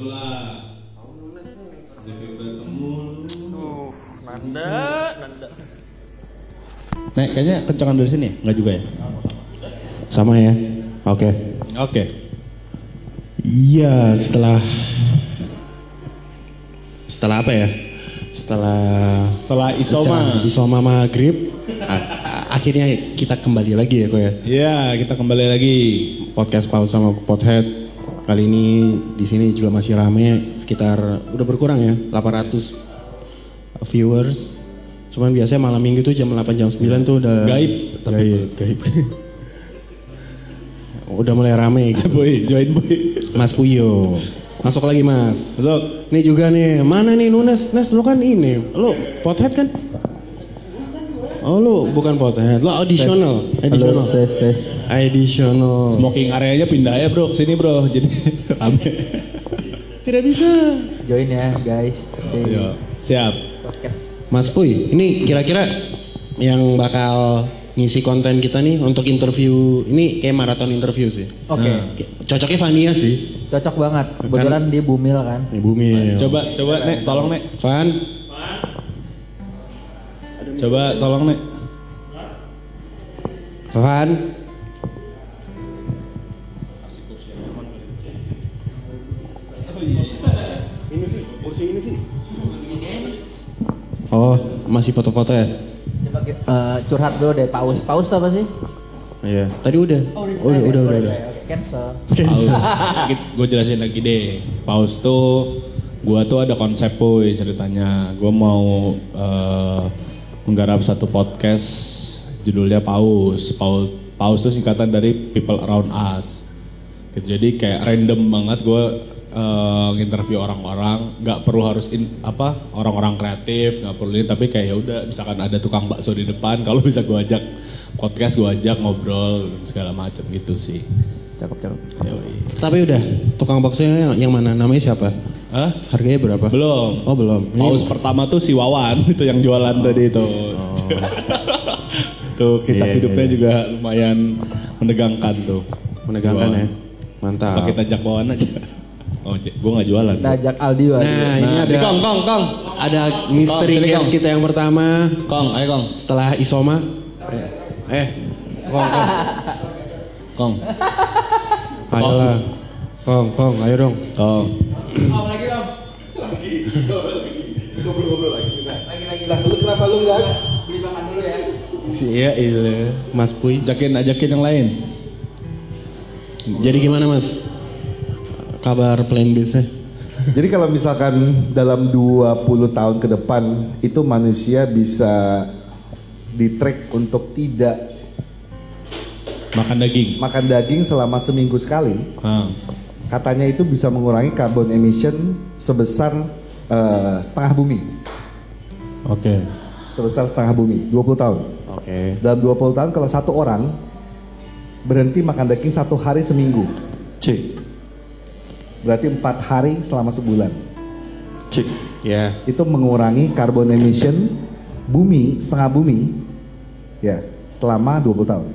Itulah. Jadi bertemu. Uh, Nanda, Nanda. Nek, kayaknya kencangan dari sini ya? Enggak juga ya? Sama ya. Oke. Oke. Iya, setelah setelah apa ya? Setelah Setelah Isoma. setelah Isoma maghrib, akhirnya kita kembali lagi ya kok ya. Iya, kita kembali lagi. Podcast Paus sama Pothead. Kali ini di sini juga masih rame, sekitar udah berkurang ya, 800 viewers. Cuman biasanya malam minggu tuh jam 8 jam 9 tuh udah Gaib, tapi- Gaib, gaib. udah mulai rame gitu. boy, join boy. Mas Puyo. Masuk lagi Mas. Masuk. Ini juga nih, mana nih Nunes? Nes lu kan ini, lu pothead kan? Oh lu bukan pothead, lu additional, additional, tes tes. additional. Smoking areanya pindah ya bro, sini bro. Jadi rame. Tidak bisa. Join ya guys di Yo, siap. podcast. Mas Puy, ini kira-kira yang bakal ngisi konten kita nih untuk interview, ini kayak maraton interview sih. Oke, Nah. Cocoknya Vania sih, cocok banget. Kebetulan dia bumil kan. nih Bumi. Coba, coba nek, tolong nek. Van, Coba tolong nek. Van. Ini sih, kursi ini sih. Oh, masih foto-foto ya? Coba eh, curhat dulu deh paus. Paus apa sih? Iya, tadi udah. udah, udah, udah, udah. Oke, cancel. Paus. gue jelasin lagi deh. Paus tuh, gua tuh ada konsep boy ceritanya. Gua mau eh, menggarap satu podcast judulnya Paus. Paus, Paus tuh singkatan dari People Around Us. Gitu, jadi kayak random banget gue uh, interview orang-orang, nggak perlu harus in, apa orang-orang kreatif, nggak perlu ini, tapi kayak ya udah misalkan ada tukang bakso di depan, kalau bisa gue ajak podcast, gue ajak ngobrol segala macam gitu sih. Cakep cakep. Yoi. Tapi udah, tukang baksonya yang mana? Namanya siapa? Hah? Harganya berapa? Belum. Oh, belum. Ini- Paus pertama tuh si Wawan itu yang jualan tadi itu. tuh kisah Iya, hidupnya iya. juga lumayan menegangkan tuh. Menegangkan Wawan. ya. Mantap. Apa kita ajak Wawan aja? Oh, gue nggak jualan. Kita ajak Aldi aja. Nah, ini Nah, ada Kong, Kong, Kong. ada misteri guest Kong. kita yang pertama Kong, ayo Kong. setelah Isoma. Eh, eh Kong, Kong. Kong. Ayolah. Kong, Kong, ayo dong. Kong. Si iya, iya. Mas Puy. Ajakin, ajakin yang lain. Jadi gimana Mas? Kabar plan bisnya? Jadi kalau misalkan dalam 20 tahun ke depan itu manusia bisa di-track untuk tidak Makan daging. makan daging selama seminggu sekali, Ah. katanya itu bisa mengurangi carbon emission sebesar eh, setengah bumi. Oke. Sebesar setengah bumi, 20 tahun. Oke. Dalam 20 tahun kalau satu orang berhenti makan daging satu hari seminggu, Cik. berarti empat hari selama sebulan. Cik. Ya. itu mengurangi carbon emission bumi setengah bumi ya selama 20 tahun.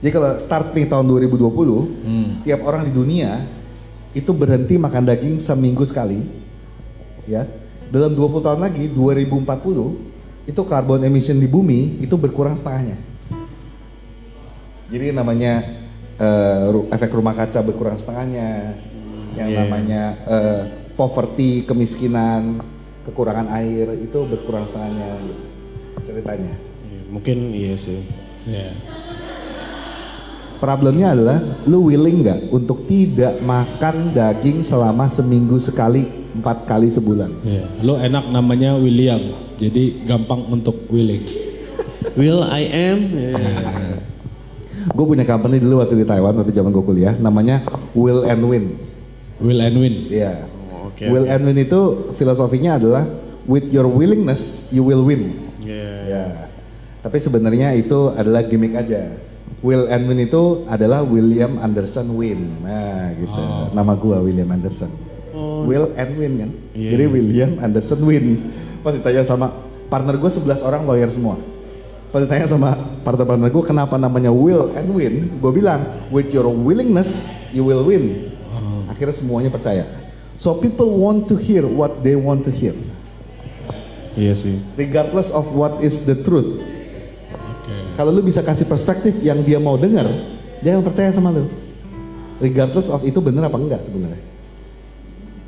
Jadi kalau start nih tahun 2020, setiap orang di dunia itu berhenti makan daging seminggu sekali. Ya. Dalam 20 tahun lagi 2040 itu carbon emission di bumi itu berkurang setengahnya. Jadi namanya eh, ru- efek rumah kaca berkurang setengahnya, yang Iya. namanya eh, poverty, kemiskinan, kekurangan air itu berkurang setengahnya gitu, ceritanya. Mungkin iya sih. Ya. Problemnya adalah lu willing nggak untuk tidak makan daging selama seminggu sekali, empat kali sebulan. Ya. Lo enak namanya William. Jadi gampang untuk willing. Will I am? Ya. Gue punya company dulu waktu di Taiwan waktu zaman gue kuliah, namanya Will and Win. Will and win. Iya. Oke. will and Win itu filosofinya adalah with your willingness you will win. Ya. Ya. Tapi sebenarnya itu adalah gimmick aja. Will and Win itu adalah William Anderson Win. Nah, gitu. Oh. Nama gua William Anderson. Will and Win kan. Iya, Jadi iya. William Anderson Win. Pas ditanya sama partner gue 11 orang lawyer semua. Pas ditanya sama partner-partner gue kenapa namanya Will and Win, gue bilang with your willingness you will win. Oh. Akhirnya semuanya percaya. So people want to hear what they want to hear, Iya sih. regardless of what is the truth. Kalau lu bisa kasih perspektif yang dia mau dengar, dia akan percaya sama lu. Regardless of itu bener apa enggak sebenarnya.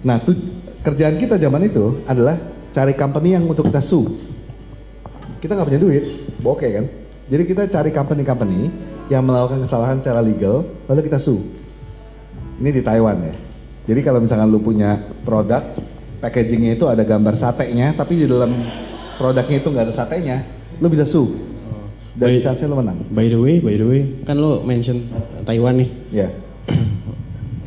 Nah, tuh kerjaan kita zaman itu adalah cari company yang untuk kita sue. Kita nggak punya duit, oke kan? Jadi kita cari company-company yang melakukan kesalahan secara legal, lalu kita sue. Ini di Taiwan ya. Jadi kalau misalkan lu punya produk, packagingnya itu ada gambar satenya, tapi di dalam produknya itu nggak ada satenya, lu bisa sue. Dan Baik. chance lu menang. By the way, by the way, kan lo mention Taiwan nih. Ya.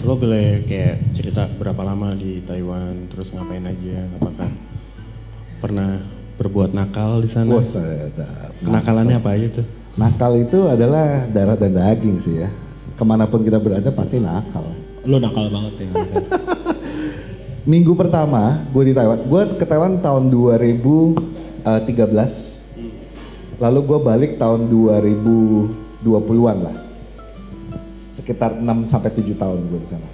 Lo boleh kayak cerita berapa lama di Taiwan, terus ngapain aja, apakah pernah berbuat nakal di sana? Bos, ada. Kenakalannya apa aja tuh? Nakal itu adalah darah dan daging sih ya. Ke mana pun kita berada pasti nakal. Lu nakal banget ya. Minggu pertama gue di Taiwan, gue ke Taiwan tahun 2013. Lalu gue balik tahun 2020-an lah. Sekitar 6 sampai 7 tahun gue di sana.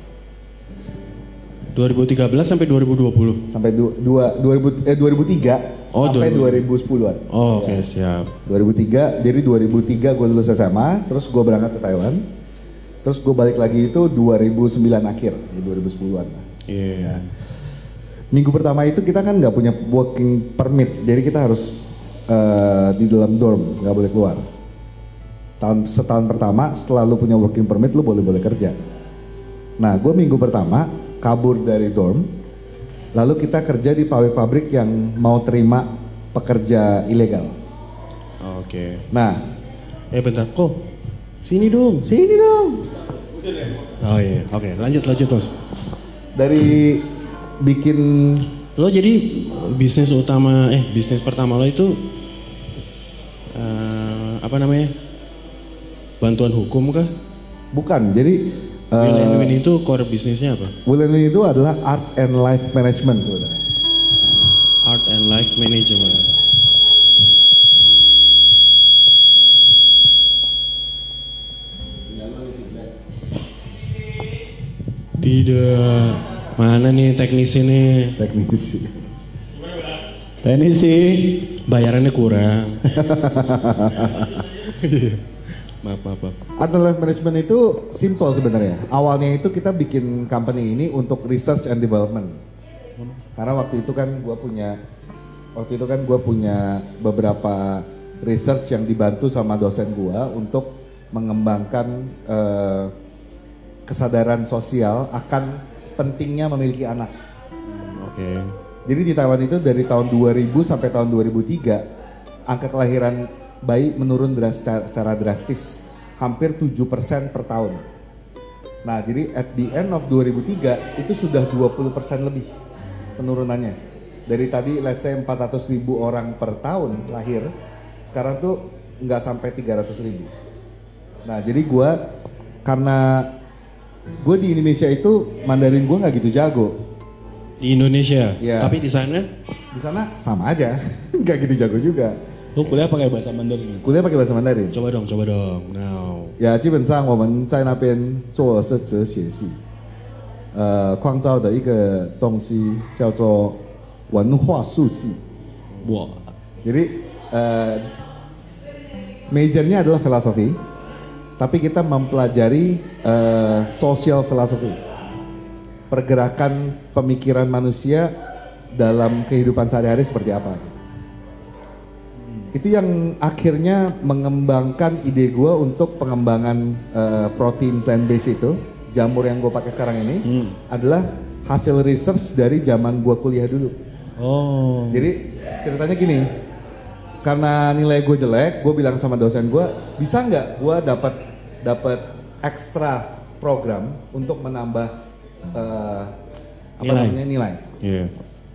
2013 sampai 2020. Sampai du, dua, 2000, eh, 2003 Oh, sampai 2000. 2010-an. Oh, oke siap. 2003, jadi 2003 gue lulus SMA, terus gue berangkat ke Taiwan. Terus gue balik lagi itu 2009 akhir, di 2010-an lah. Iya. Minggu pertama itu kita kan nggak punya working permit, jadi kita harus eh, di dalam dorm, nggak boleh keluar. Tahun setahun pertama, setelah lu punya working permit, lu boleh boleh kerja. Nah, gue minggu pertama kabur dari dorm, lalu kita kerja di pabrik-pabrik yang mau terima pekerja ilegal. Oke. Nah, Eh bentar, kok sini dong. sini dong. Oh iya, oke lanjut lanjut mas. Dari bikin Lo jadi bisnis utama, eh bisnis pertama lo itu apa namanya? Bantuan hukum kah? bukan, jadi eh, Will and Win itu core bisnisnya apa? Will and Win itu adalah art and life management sebenarnya. Art and Life Management. Tidak. Mana nih teknisi nih? Teknisi. Tenis sih. Bayarannya kurang. maaf, maaf, maaf. Life management itu simple sebenarnya. Awalnya itu kita bikin company ini untuk research and development. Karena waktu itu kan gue punya, waktu itu kan gue punya beberapa research yang dibantu sama dosen gue untuk mengembangkan eh, kesadaran sosial akan pentingnya memiliki anak. Oke. Jadi di Taiwan itu dari tahun 2000 sampai tahun 2003 angka kelahiran bayi menurun secara, drastis, hampir 7% per tahun. Nah, jadi at the end of 2003 itu sudah 20% lebih penurunannya. Dari tadi let's say 400 ribu orang per tahun lahir, sekarang tuh nggak sampai 300 ribu. Nah, jadi gua karena gue di Indonesia itu Mandarin gue nggak gitu jago. Di Indonesia. Iya. Tapi di sana Di sana sama aja, nggak gitu jago juga. Lu kuliah pakai bahasa Mandarin. Kuliah pakai bahasa Mandarin。 coba dong, coba dong. Now.呀，基本上我们在那边做的是哲学系，呃，创造的一个东西叫做文化术系。 Wah. Jadi eh, majornya adalah filosofi, tapi kita mempelajari eh, social philosophy, pergerakan pemikiran manusia dalam kehidupan sehari-hari seperti apa. Itu yang akhirnya mengembangkan ide gue untuk pengembangan eh, protein plant based itu, jamur yang gue pakai sekarang ini Hmm. adalah hasil research dari zaman gue kuliah dulu. Oh. Jadi ceritanya gini, karena nilai gue jelek, gue bilang sama dosen gue, bisa nggak gue dapat dapat ekstra program untuk menambah eh, apa Nilai. namanya nilai. Iya.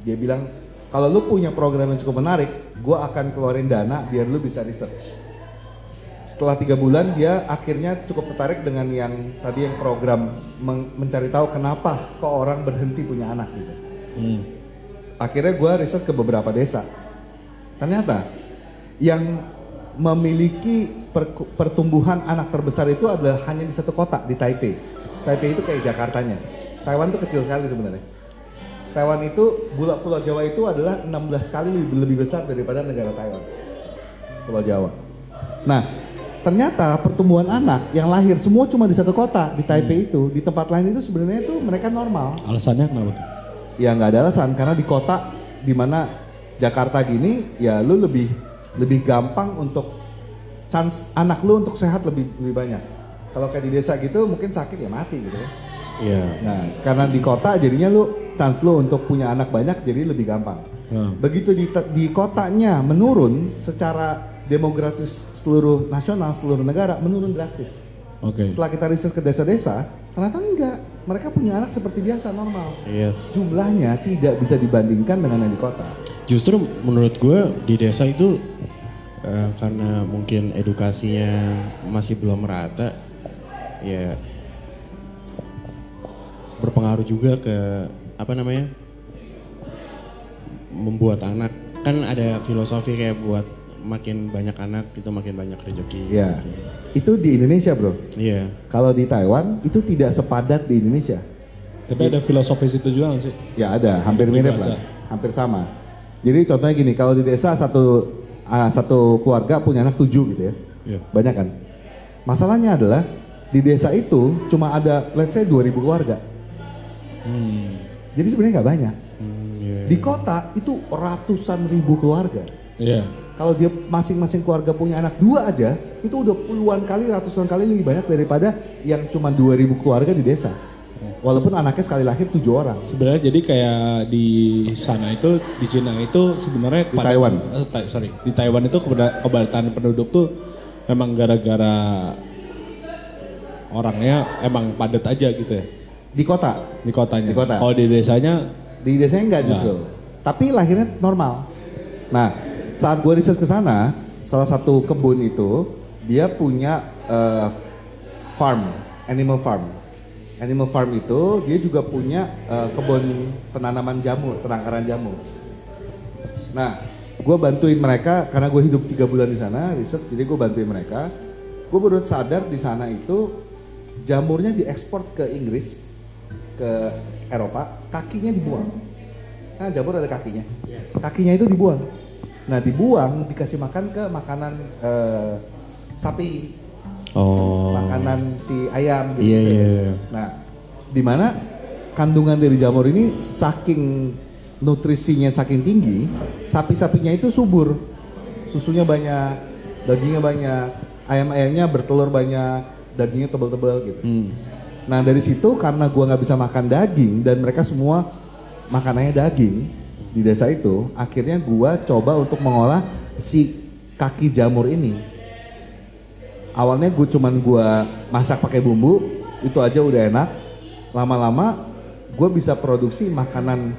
Dia bilang kalau lu punya program yang cukup menarik, gue akan keluarin dana biar lu bisa research. Setelah tiga bulan dia akhirnya cukup tertarik dengan yang tadi yang program meng- mencari tahu kenapa kok orang berhenti punya anak gitu Hmm. akhirnya gue riset ke beberapa desa. Ternyata yang memiliki perku- pertumbuhan anak terbesar itu adalah hanya di satu kota di Taipei. Taipei itu kayak Jakartanya. Taiwan tuh kecil sekali sebenarnya. Taiwan itu Pulau Pulau Jawa itu adalah 16 kali lebih, lebih besar daripada negara Taiwan. Pulau Jawa. Nah, ternyata pertumbuhan anak yang lahir semua cuma di satu kota di Taipei itu, di tempat lain itu sebenarnya itu mereka normal. Alasannya kenapa tuh? Ya nggak ada alasan karena di kota di mana Jakarta gini, ya lu lebih lebih gampang untuk chance anak lu untuk sehat lebih lebih banyak. Kalau kayak di desa gitu mungkin sakit ya mati gitu. Ya. Iya. Nah, karena di kota jadinya lu chance lu untuk punya anak banyak jadi lebih gampang. Hmm. Begitu di di kotanya menurun secara demografis seluruh nasional, seluruh negara menurun drastis. Oke. Setelah kita riset ke desa-desa, ternyata enggak. Mereka punya anak seperti biasa normal. Iya. Jumlahnya tidak bisa dibandingkan dengan yang di kota. Justru menurut gue di desa itu eh, karena mungkin edukasinya masih belum merata, ya berpengaruh juga ke apa namanya membuat anak kan ada filosofi kayak buat makin banyak anak itu makin banyak rezeki. Ya, itu di Indonesia bro. Iya. Kalau di Taiwan itu tidak sepadat di Indonesia. Tapi ada filosofis itu juga sih? Ya ada, hampir mirip lah, hampir sama. Jadi contohnya gini, kalau di desa satu ah, satu keluarga punya anak tujuh gitu ya, Iya. banyak kan. Masalahnya adalah di desa itu cuma ada, let's say 2000 keluarga. Hmm. Jadi sebenarnya nggak banyak. Hmm, iya. Di kota itu ratusan ribu keluarga. Iya. Kalau dia masing-masing keluarga punya anak dua aja, itu udah puluhan kali, ratusan kali lebih banyak daripada yang cuma 2000 keluarga di desa. Walaupun anaknya sekali lahir tujuh orang. Sebenarnya jadi kayak di sana itu di Cina itu sebenarnya Di Taiwan. eh, Ta- sorry di Taiwan itu kepadatan penduduk tuh memang gara-gara orangnya emang padat aja gitu ya Di kota, di kotanya. Di kota. Kalau di desanya Di desanya enggak justru. Tapi lahirnya normal. Nah, saat gue riset ke sana, salah satu kebun itu dia punya eh, farm, animal farm. Animal farm itu dia juga punya eh, kebun penanaman jamur, penangkaran jamur. Nah, gue bantuin mereka karena gue hidup tiga bulan di sana, riset, jadi gue bantuin mereka. Gue baru sadar di sana itu jamurnya diekspor ke Inggris, ke Eropa, kakinya dibuang. Nah, jamur ada kakinya. Kakinya itu dibuang. Nah, dibuang dikasih makan ke makanan eh, sapi, Oh. makanan si ayam gitu. Iya, iya, iya. Nah, di mana kandungan dari jamur ini saking nutrisinya saking tinggi, sapi-sapinya itu subur. Susunya banyak, dagingnya banyak, ayam-ayamnya bertelur banyak, dagingnya tebal-tebal gitu. Hmm. Nah dari situ karena gua nggak bisa makan daging dan mereka semua makanannya daging di desa itu, akhirnya gua coba untuk mengolah si kaki jamur ini. Awalnya gue cuman gua masak pakai bumbu, itu aja udah enak. Lama-lama gue bisa produksi makanan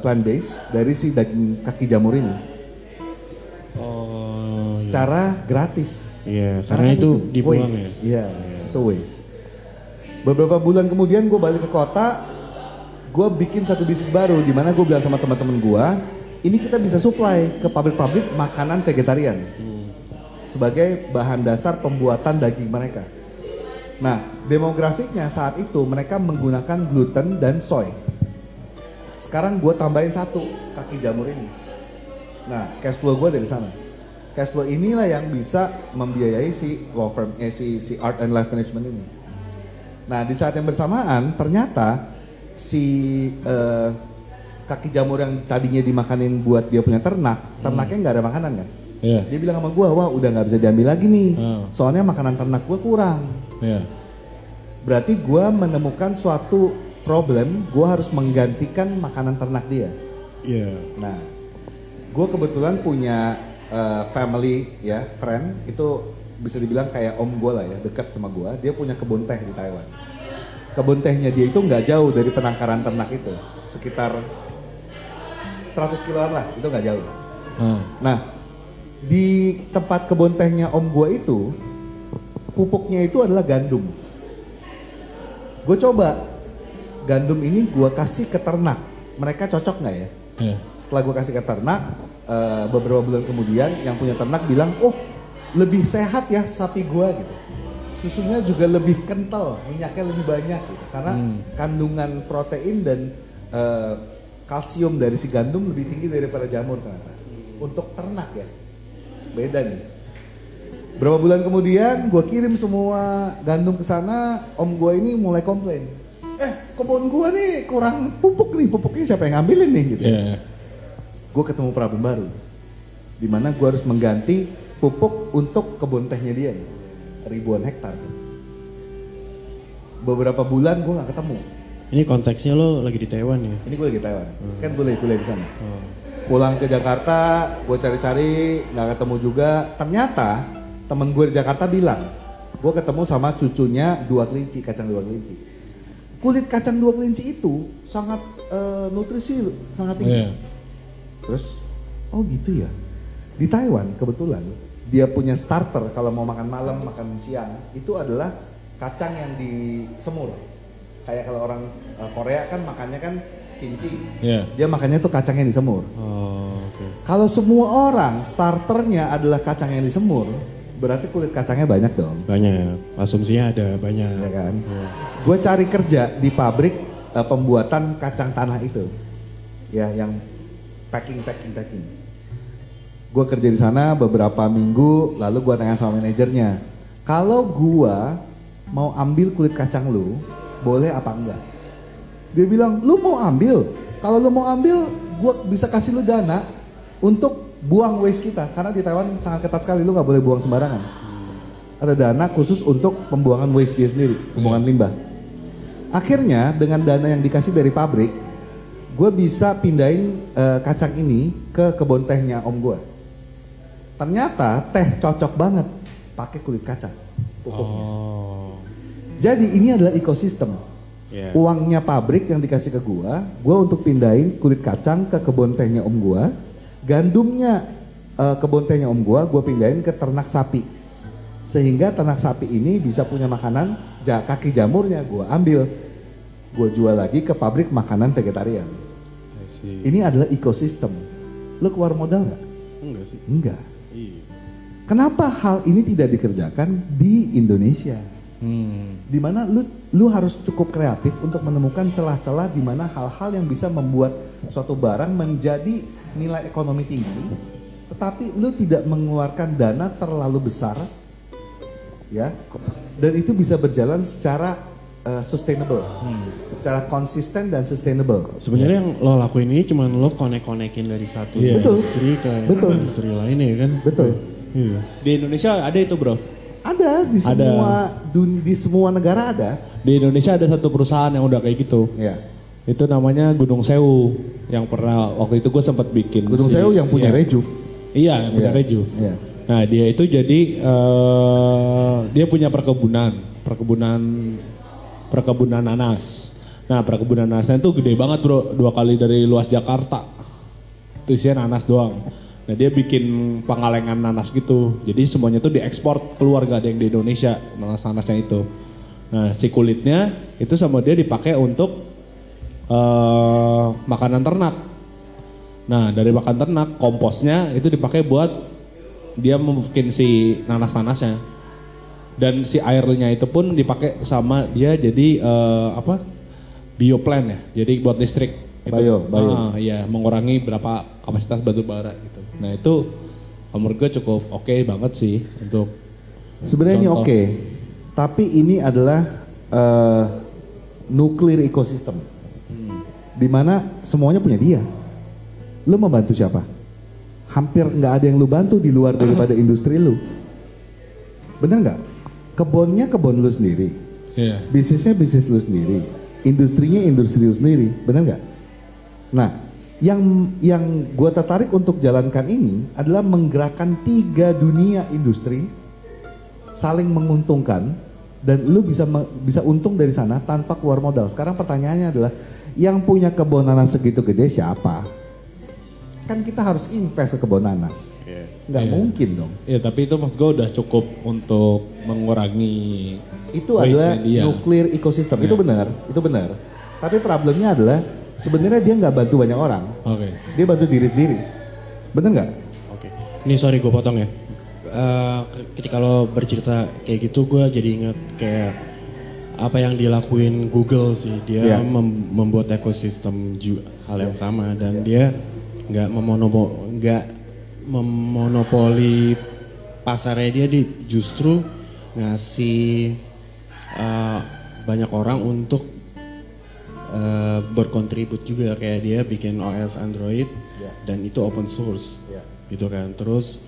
plant based dari si daging kaki jamur ini Oh. iya. secara gratis. Iya, karena itu dibuang ya. Iya, itu waste. Beberapa bulan kemudian gue balik ke kota, gue bikin satu bisnis baru di mana gue bilang sama teman-teman gue, ini kita bisa supply ke pabrik-pabrik makanan vegetarian sebagai bahan dasar pembuatan daging mereka. Nah, demografiknya saat itu mereka menggunakan gluten dan soy. Sekarang gue tambahin satu kaki jamur ini. Nah, cash flow gue dari sana. Cash flow inilah yang bisa membiayai si law firm, eh, si, si art and life management ini. Nah, di saat yang bersamaan ternyata si eh, kaki jamur yang tadinya dimakanin buat dia punya ternak, ternaknya nggak ada makanan kan? Iya. Dia bilang sama gua, wah udah nggak bisa diambil lagi nih, Hmm. soalnya makanan ternak gua kurang. Iya. Berarti gua menemukan suatu problem, gua harus menggantikan makanan ternak dia. Iya. Nah, gue kebetulan punya uh, family ya, friend itu bisa dibilang kayak om gue lah ya, dekat sama gue. Dia punya kebun teh di Taiwan. Kebun tehnya dia itu nggak jauh dari penangkaran ternak itu, sekitar 100 kiloan lah, itu nggak jauh. Hmm. Nah, di tempat kebun tehnya om gue itu, pupuknya itu adalah gandum. Gue coba gandum ini gue kasih ke ternak, mereka cocok nggak ya? Iya. setelah gue kasih ke ternak eh, beberapa bulan kemudian yang punya ternak bilang oh lebih sehat ya sapi gue gitu susunya juga lebih kental, minyaknya lebih banyak gitu. Karena kandungan protein dan eh, kalsium dari si gandum lebih tinggi daripada jamur ternyata. Untuk ternak ya, beda nih. Berapa bulan kemudian gue kirim semua gandum ke sana, om gue ini mulai komplain. Eh, kebun gue nih kurang pupuk nih, pupuknya siapa yang ngambilin nih gitu. Iya. Gue ketemu problem baru, di mana gue harus mengganti pupuk untuk kebun tehnya dia, nih. ribuan hektar. Beberapa bulan gue nggak ketemu. Ini konteksnya lo lagi di Taiwan ya? Ini gue lagi Taiwan, kan gue lagi kuliah di sana. Pulang ke Jakarta, gue cari-cari, nggak ketemu juga. Ternyata temen gue di Jakarta bilang, gue ketemu sama cucunya dua kelinci, kacang dua kelinci. Kulit kacang dua kelinci itu sangat eh, nutrisi, sangat tinggi. Iya. Terus, oh gitu ya. Di Taiwan kebetulan dia punya starter kalau mau makan malam, makan siang itu adalah kacang yang disemur. Kayak kalau orang eh, Korea kan makannya kan kimchi. Iya. Dia makannya tuh kacang yang disemur. Oh, oke. Kalau semua orang starternya adalah kacang yang disemur, berarti kulit kacangnya banyak dong. Banyak, asumsinya ada banyak. Ya kan? Gue cari kerja di pabrik eh, pembuatan kacang tanah itu. Ya, yang packing, packing, packing. Gue kerja di sana beberapa minggu, lalu gue tanya sama manajernya, kalau gue mau ambil kulit kacang lu, boleh apa enggak? Dia bilang, lu mau ambil? Kalau lu mau ambil, gue bisa kasih lu dana untuk buang waste kita. Karena di Taiwan sangat ketat sekali, lu nggak boleh buang sembarangan. Ada dana khusus untuk pembuangan waste dia sendiri, pembuangan limbah. Akhirnya dengan dana yang dikasih dari pabrik, gue bisa pindahin eh, kacang ini ke kebun tehnya om gue. Ternyata teh cocok banget pakai kulit kacang. pupuknya. Oh, Jadi ini adalah ekosistem. ya. Uangnya pabrik yang dikasih ke gua, gua untuk pindahin kulit kacang ke kebun tehnya om gua, gandumnya eh, kebun tehnya om gua, gua pindahin ke ternak sapi. Sehingga ternak sapi ini bisa punya makanan, ja- kaki jamurnya gua ambil, gua jual lagi ke pabrik makanan vegetarian. Ini adalah ekosistem. Lu keluar modal nggak? Enggak sih. Enggak. Iya. Kenapa hal ini tidak dikerjakan di Indonesia? Hmm. di mana lu lu harus cukup kreatif untuk menemukan celah-celah di mana hal-hal yang bisa membuat suatu barang menjadi nilai ekonomi tinggi, tetapi lu tidak mengeluarkan dana terlalu besar, ya, dan itu bisa berjalan secara uh, sustainable, secara konsisten dan sustainable. Sebenarnya yang lo lakuin ini cuma lo konek-konekin dari satu Iya. Betul. industri ke Betul. industri lainnya kan. Betul. Iya. Di Indonesia ada itu bro. Ada di Ada. semua dun- di semua negara ada. Di Indonesia ada satu perusahaan yang udah kayak gitu. Ya. Itu namanya Gunung Sewu yang pernah waktu itu gue sempat bikin. Gunung si- Sewu yang punya iya. Rejuv. Iya, yang punya Iya. Rejuv. Iya. Nah dia itu jadi eh, dia punya perkebunan, perkebunan, perkebunan nanas. Nah perkebunan nanasnya itu gede banget bro, dua kali dari luas Jakarta. Itu isinya nanas doang. Nah dia bikin pengalengan nanas gitu. Jadi semuanya tuh diekspor keluar gak ada yang di Indonesia nanas-nanasnya itu. Nah si kulitnya itu sama dia dipakai untuk eh makanan ternak. Nah dari makan ternak komposnya itu dipakai buat dia mungkin si nanas-nanasnya dan si airnya itu pun dipakai sama dia jadi eh, apa bioplan ya jadi buat listrik Itu- Bio, bio. Ah, iya mengurangi berapa kapasitas batu bara gitu nah itu menurut gue cukup oke banget sih untuk Sebenarnya ini oke, tapi ini adalah eh, nuklir ekosistem, di mana semuanya punya dia. Lu membantu siapa? Hampir nggak ada yang lu bantu di luar daripada industri lu. Bener nggak? Kebunnya kebun lu sendiri, Iya. bisnisnya bisnis lu sendiri, industrinya industri lu sendiri, bener nggak? Nah, yang yang gue tertarik untuk jalankan ini adalah menggerakkan tiga dunia industri saling menguntungkan dan lu bisa bisa untung dari sana tanpa keluar modal. Sekarang pertanyaannya adalah yang punya kebun nanas segitu gede siapa? Kan kita harus invest ke kebun nanas. Nggak Iya. mungkin dong. Iya tapi itu maksud gue udah cukup untuk mengurangi Itu adalah dia. nuklir ekosistem. Itu Iya. benar, itu benar. Tapi problemnya adalah sebenarnya dia nggak bantu banyak orang. Oke. Dia bantu diri sendiri. Bener nggak? Oke. Ini sorry gue potong ya. eh, ketika lo bercerita kayak gitu gue jadi inget kayak apa yang dilakuin Google sih dia Iya. mem- membuat ekosistem juga hal yang sama dan dia nggak memonopo nggak memonopoli pasarnya dia di justru ngasih eh, banyak orang untuk eh, berkontribut juga. Kayak dia bikin OS Android dan itu open source. Gitu kan. Terus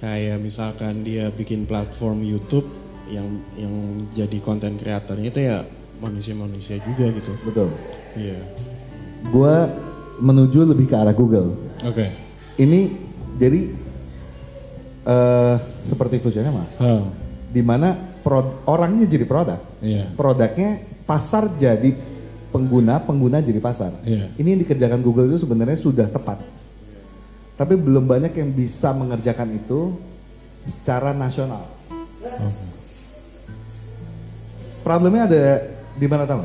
kayak misalkan dia bikin platform YouTube yang yang jadi konten kreatornya itu ya manusia-manusia juga gitu. Betul. iya. Gue menuju lebih ke arah Google. Oke. Ini jadi eh seperti fusionnya mah, Oh, di mana orangnya jadi produk, Iya. produknya pasar jadi pengguna, pengguna jadi pasar. Iya. Ini yang dikerjakan Google itu sebenarnya sudah tepat, tapi belum banyak yang bisa mengerjakan itu secara nasional. Problemnya ada di mana tahu?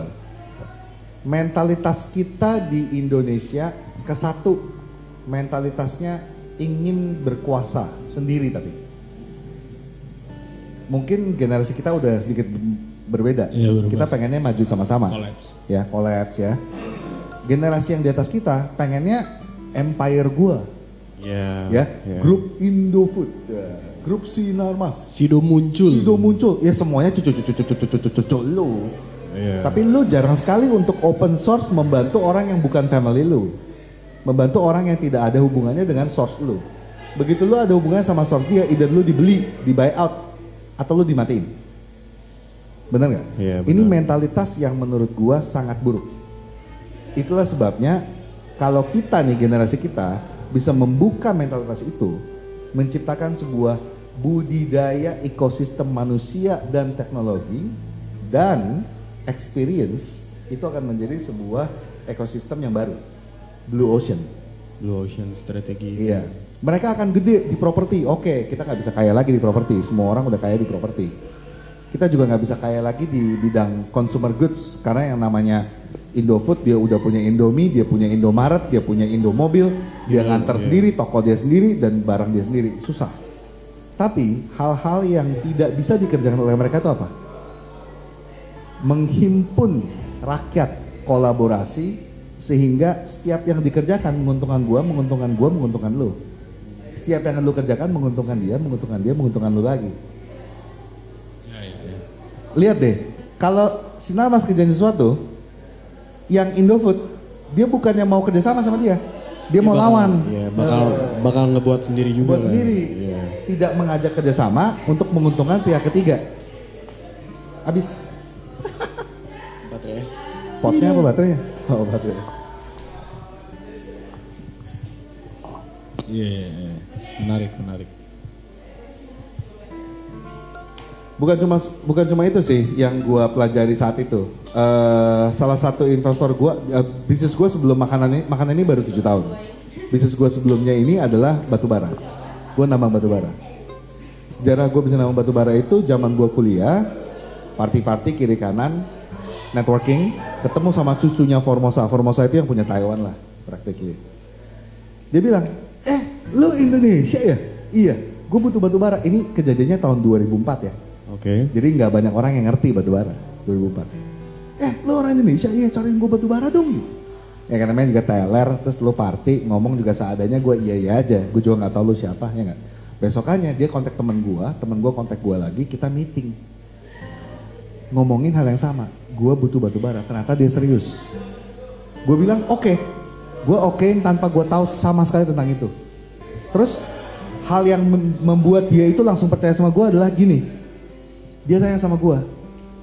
Mentalitas kita di Indonesia ke satu, mentalitasnya ingin berkuasa sendiri tapi mungkin generasi kita udah sedikit ber- berbeda. Berubah. kita pengennya maju sama-sama. Collapse. Ya, collapse ya. Generasi yang di atas kita pengennya empire gua, ya ya. ya. Grup Indofood, ya. grup Sinar Mas. Sido muncul Sido muncul, ya semuanya cucu cucu cucu cucu cucu cucu lu. Iya. Tapi lu jarang sekali untuk open source membantu orang yang bukan family lu. Membantu orang yang tidak ada hubungannya dengan source lu. Begitu lu ada hubungannya sama source dia, either lu dibeli, di buy out, atau lu dimatiin. Bener nggak? Iya, Ini benar. mentalitas yang menurut gua sangat buruk. Itulah sebabnya kalau kita nih generasi kita bisa membuka mentalitas itu, menciptakan sebuah budidaya ekosistem manusia dan teknologi dan experience itu akan menjadi sebuah ekosistem yang baru. Blue Ocean. Blue Ocean strategi Iya. Mereka akan gede di properti. Oke, kita nggak bisa kaya lagi di properti. Semua orang udah kaya di properti. Kita juga nggak bisa kaya lagi di bidang consumer goods karena yang namanya Indofood dia udah punya Indomie, dia punya Indomaret, dia punya Indomobil, dia Iya, nganter iya. sendiri, toko dia sendiri dan barang dia sendiri. Susah. Tapi hal-hal yang tidak bisa dikerjakan oleh mereka itu apa? Menghimpun rakyat kolaborasi sehingga setiap yang dikerjakan menguntungkan gua, menguntungkan gua, menguntungkan lu. Setiap yang lu kerjakan menguntungkan dia, menguntungkan dia, menguntungkan lu lagi. Ya, ya, ya. Lihat deh, kalau Sinar Mas kerjain sesuatu, yang Indofood, dia bukannya mau kerjasama sama dia, dia mau bakal- lawan. Iya, bakal bakal ngebuat sendiri juga buat kan. sendiri, Iya. tidak mengajak kerjasama untuk menguntungkan pihak ketiga. Habis Baterai. potnya apa baterainya? Oh baterai. Iya, iya, iya. Menarik, menarik. Bukan cuma bukan cuma itu sih yang gua pelajari saat itu. Eh, salah satu investor gua, eh, bisnis gua sebelum makanan ini, makanan ini baru tujuh tahun. Bisnis gua sebelumnya ini adalah batu bara. Gua nambang batu bara. Sejarah gua bisa nambang batu bara itu zaman gua kuliah, party-party kiri kanan, networking, ketemu sama cucunya Formosa. Formosa itu yang punya Taiwan lah, practically. Dia bilang, eh lu Indonesia ya? Iya, gue butuh batu bara. Ini kejadiannya tahun 2004 ya. Oke. Jadi nggak banyak orang yang ngerti batu bara 2004. Eh, lu orang Indonesia, iya cariin gue batu bara dong. Ya kan namanya juga teler, terus lu party, ngomong juga seadanya gue iya iya aja. Gue juga nggak tahu lu siapa, ya nggak. Besokannya dia kontak temen gue, temen gue kontak gue lagi, kita meeting. Ngomongin hal yang sama, gue butuh batu bara. Ternyata dia serius. Gue bilang oke, gue okein tanpa gue tahu sama sekali tentang itu. Terus hal yang mem- membuat dia itu langsung percaya sama gue adalah gini. Dia tanya sama gue,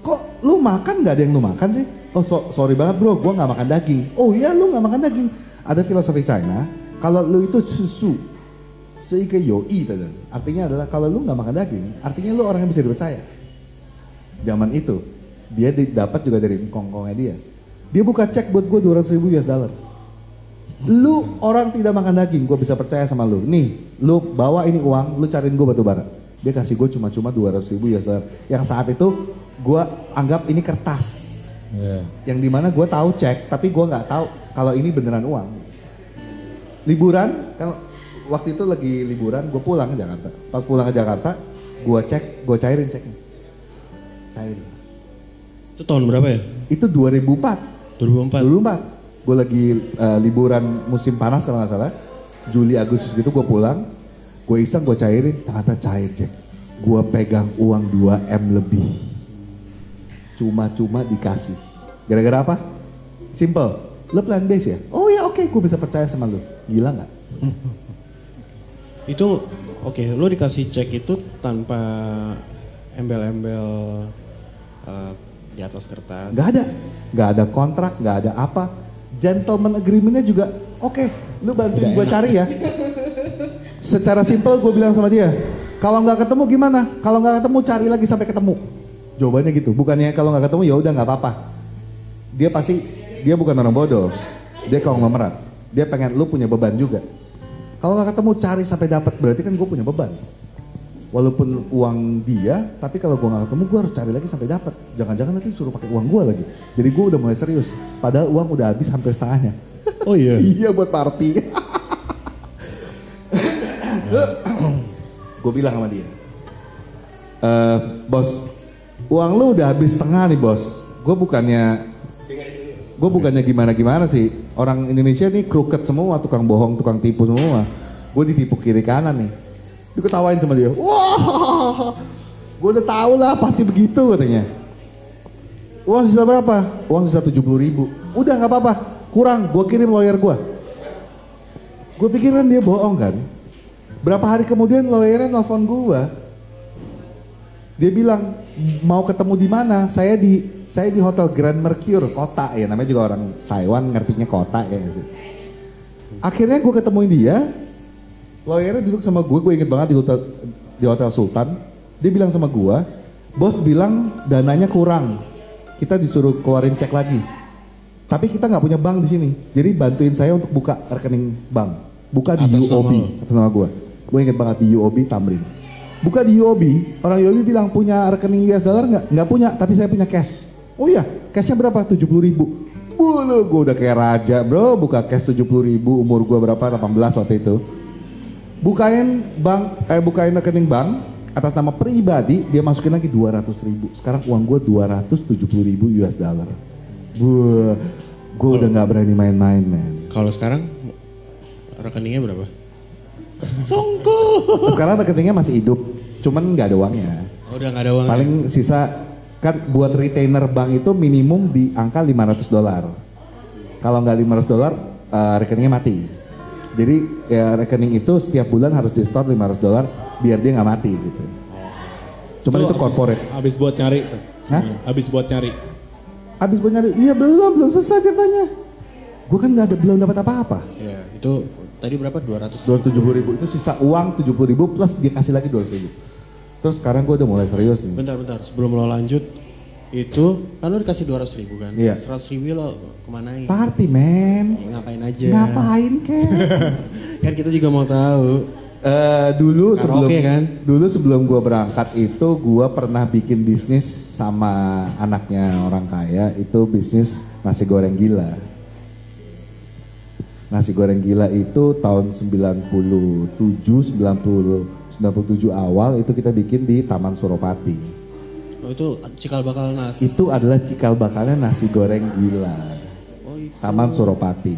kok lu makan nggak ada yang lu makan sih? Oh so- sorry banget bro, gue nggak makan daging. Oh iya lu nggak makan daging. Ada filosofi China, kalau lu itu susu, seike yoi tadi. Artinya adalah kalau lu nggak makan daging, artinya lu orang yang bisa dipercaya. Zaman itu, dia di- dapat juga dari kongkongnya dia. Dia buka cek buat gue 200 ribu US dollar. Lu orang tidak makan daging, gue bisa percaya sama lu. Nih, lu bawa ini uang, lu cariin gue batu bara. Dia kasih gue cuma-cuma 200 ribu US dollar. Yang saat itu gue anggap ini kertas. Iya. Yang di mana gue tahu cek, tapi gue nggak tahu kalau ini beneran uang. Liburan, kalau waktu itu lagi liburan, gue pulang ke Jakarta. Pas pulang ke Jakarta, gue cek, gue cairin ceknya. Cairin. Itu tahun berapa ya? Itu 2004. 2004. 2004. Gue lagi eh, liburan musim panas kalau nggak salah. Juli Agustus gitu gue pulang. Gue iseng gue cairin, ternyata cair cek. Gue pegang uang 2 M lebih. Cuma-cuma dikasih. Gara-gara apa? Simple. Lo plan base ya? Oh ya oke, gue bisa percaya sama lo. Gila nggak? Itu oke, lo dikasih cek itu tanpa embel-embel eh, di atas kertas. Nggak ada, nggak ada kontrak, nggak ada apa. Gentleman agreementnya juga, oke, lu bantuin gue cari ya. Secara simpel gue bilang sama dia, kalau nggak ketemu gimana? Kalau nggak ketemu cari lagi sampai ketemu. Jawabannya gitu, bukannya kalau nggak ketemu ya udah nggak apa-apa. Dia pasti, dia bukan orang bodoh, dia konglomerat. Dia pengen lu punya beban juga. Kalau nggak ketemu cari sampai dapat, berarti kan gue punya beban walaupun uang dia, tapi kalau gue nggak ketemu gue harus cari lagi sampai dapat. Jangan-jangan nanti suruh pakai uang gue lagi. Jadi gue udah mulai serius. Padahal uang udah habis hampir setengahnya. Oh iya. iya buat party. gue bilang sama dia, "Eh, bos, uang lu udah habis setengah nih bos. Gue bukannya, gue bukannya gimana-gimana sih. Orang Indonesia nih crooked semua, tukang bohong, tukang tipu semua. Gue ditipu kiri kanan nih. Diketawain sama dia. Wah, gue udah tahu lah pasti begitu katanya. Uang sisa berapa? Uang sisa 70 ribu. Udah nggak apa-apa, kurang. Gue kirim lawyer gue. Gue pikir kan dia bohong kan. Berapa hari kemudian lawyernya nelfon gue. Dia bilang mau ketemu di mana? Saya di saya di hotel Grand Mercure kota ya namanya juga orang Taiwan ngertinya kota ya. Akhirnya gue ketemuin dia, lawyernya duduk sama gue, gue inget banget di hotel, di hotel Sultan. Dia bilang sama gue, bos bilang dananya kurang, kita disuruh keluarin cek lagi. Tapi kita nggak punya bank di sini, jadi bantuin saya untuk buka rekening bank. Buka di Atas nama UOB, lo. atas nama gue. Gue inget banget di UOB Tamrin. Buka di UOB, orang UOB bilang punya rekening US dollar nggak? Nggak punya, tapi saya punya cash. Oh iya, cashnya berapa? 70 ribu. Bulu, gue udah kayak raja bro, buka cash 70 ribu, umur gue berapa? 18 waktu itu bukain bank eh bukain rekening bank atas nama pribadi dia masukin lagi 200 ribu. Sekarang uang gue 270 ribu US dollar. Gue gue udah nggak berani main-main men. Kalau sekarang rekeningnya berapa? sekarang rekeningnya masih hidup cuman nggak ada uangnya. Oh, udah nggak ada uang. paling sisa kan buat retainer bank itu minimum di angka 500 dolar. Kalau nggak 500 dolar eh, rekeningnya mati jadi ya, rekening itu setiap bulan harus di store 500 dolar biar dia nggak mati gitu cuman itu habis- corporate Habis buat nyari. Hah? Habis buat nyari. Habis gue nyari, iya belum, belum selesai ceritanya. Gue kan nggak ada belum dapat apa-apa. Ya, itu tadi berapa? 200. 270 ribu itu sisa uang 70 ribu plus dia kasih lagi 200 ribu. Terus sekarang gue udah mulai serius nih. Bentar, bentar. Sebelum lo lanjut, itu kan lo dikasih 200 ribu kan? Iya. 100 ribu lo kemanain? Party man, Ya, ngapain aja? ngapain kek? kan kita juga mau tahu. Eh, dulu sebelum Karaoke kan? dulu sebelum gue berangkat itu gue pernah bikin bisnis sama anaknya orang kaya itu bisnis nasi goreng gila. Nasi goreng gila itu tahun 97, 90, 97 awal itu kita bikin di Taman Suropati. Oh, itu cikal bakal nas. Itu adalah cikal bakalnya nasi goreng gila. Oh, itu. Taman Suropati.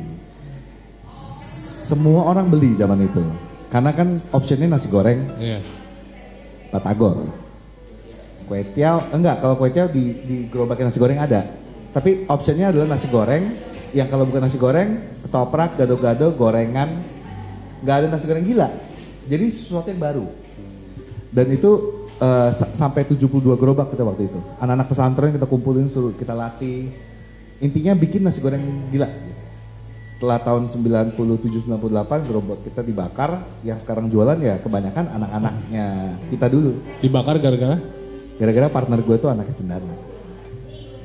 Semua orang beli zaman itu. Karena kan optionnya nasi goreng Iya. batagor. Kue tiaw, enggak kalau kue tiaw di, di gerobaknya nasi goreng ada. Tapi optionnya adalah nasi goreng, yang kalau bukan nasi goreng, ketoprak, gado-gado, gorengan, nggak ada nasi goreng gila. Jadi sesuatu yang baru. Dan itu sa- sampai 72 gerobak kita waktu itu. Anak-anak pesantren kita kumpulin, suruh kita latih. Intinya bikin nasi goreng gila. Setelah tahun 97-98 gerobak kita dibakar, yang sekarang jualan ya kebanyakan anak-anaknya kita dulu. Dibakar gara-gara? Gara-gara partner gue tuh anaknya cendana.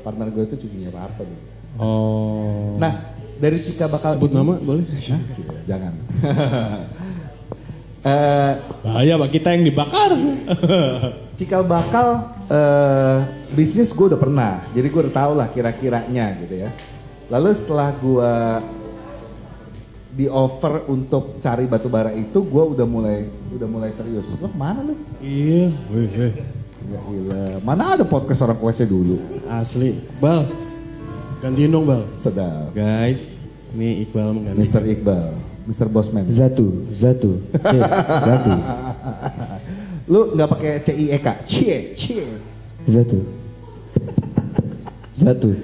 Partner gue tuh cucunya Pak Harto dulu. Oh. Nah, dari Cika bakal Sebut ini- nama boleh? Hah? Jangan. Eh, Bahaya pak kita yang dibakar. cikal bakal eh, bisnis gue udah pernah, jadi gue udah tau lah kira-kiranya gitu ya. Lalu setelah gue di offer untuk cari batu bara itu gue udah mulai udah mulai serius. Lo ke mana lu? Iya, wih, wih. Ya gila. Mana ada podcast orang kuesnya dulu? Asli. Bal, gantiin dong Bal. Sedap. Guys, ini Iqbal mengganti. Mr. Iqbal, Mr. Bosman. Zatu, Zatu, C, Zatu, Lu nggak pakai C I E K? Cie, cie. Zatu, Zatu.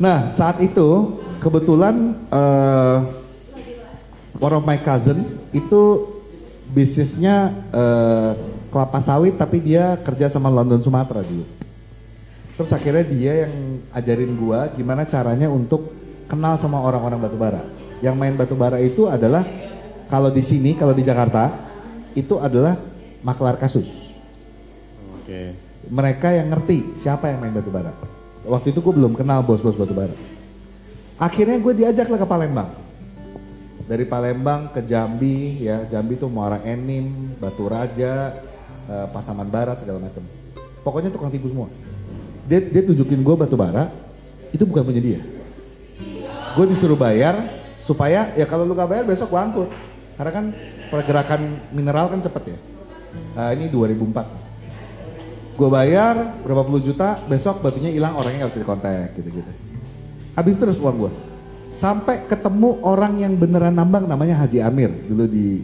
Nah saat itu kebetulan eh, one of my cousin itu bisnisnya eh, kelapa sawit tapi dia kerja sama London Sumatera dulu. Terus akhirnya dia yang ajarin gua gimana caranya untuk kenal sama orang-orang batubara. Yang main batubara itu adalah kalau di sini kalau di Jakarta itu adalah maklar kasus. Oke. Mereka yang ngerti siapa yang main batubara. Waktu itu gue belum kenal bos-bos batubara. Akhirnya gue diajak lah ke Palembang. Dari Palembang ke Jambi, ya Jambi tuh Muara Enim, Batu Raja, eh, Pasaman Barat segala macam. Pokoknya tukang tipu semua. Dia, dia tunjukin gue batu bara, itu bukan punya dia. Gue disuruh bayar supaya ya kalau lu gak bayar besok gue angkut. Karena kan pergerakan mineral kan cepet ya. Nah, ini 2004 gue bayar berapa puluh juta besok batunya hilang orangnya nggak bisa dikontak gitu gitu habis terus uang gue sampai ketemu orang yang beneran nambang namanya Haji Amir dulu di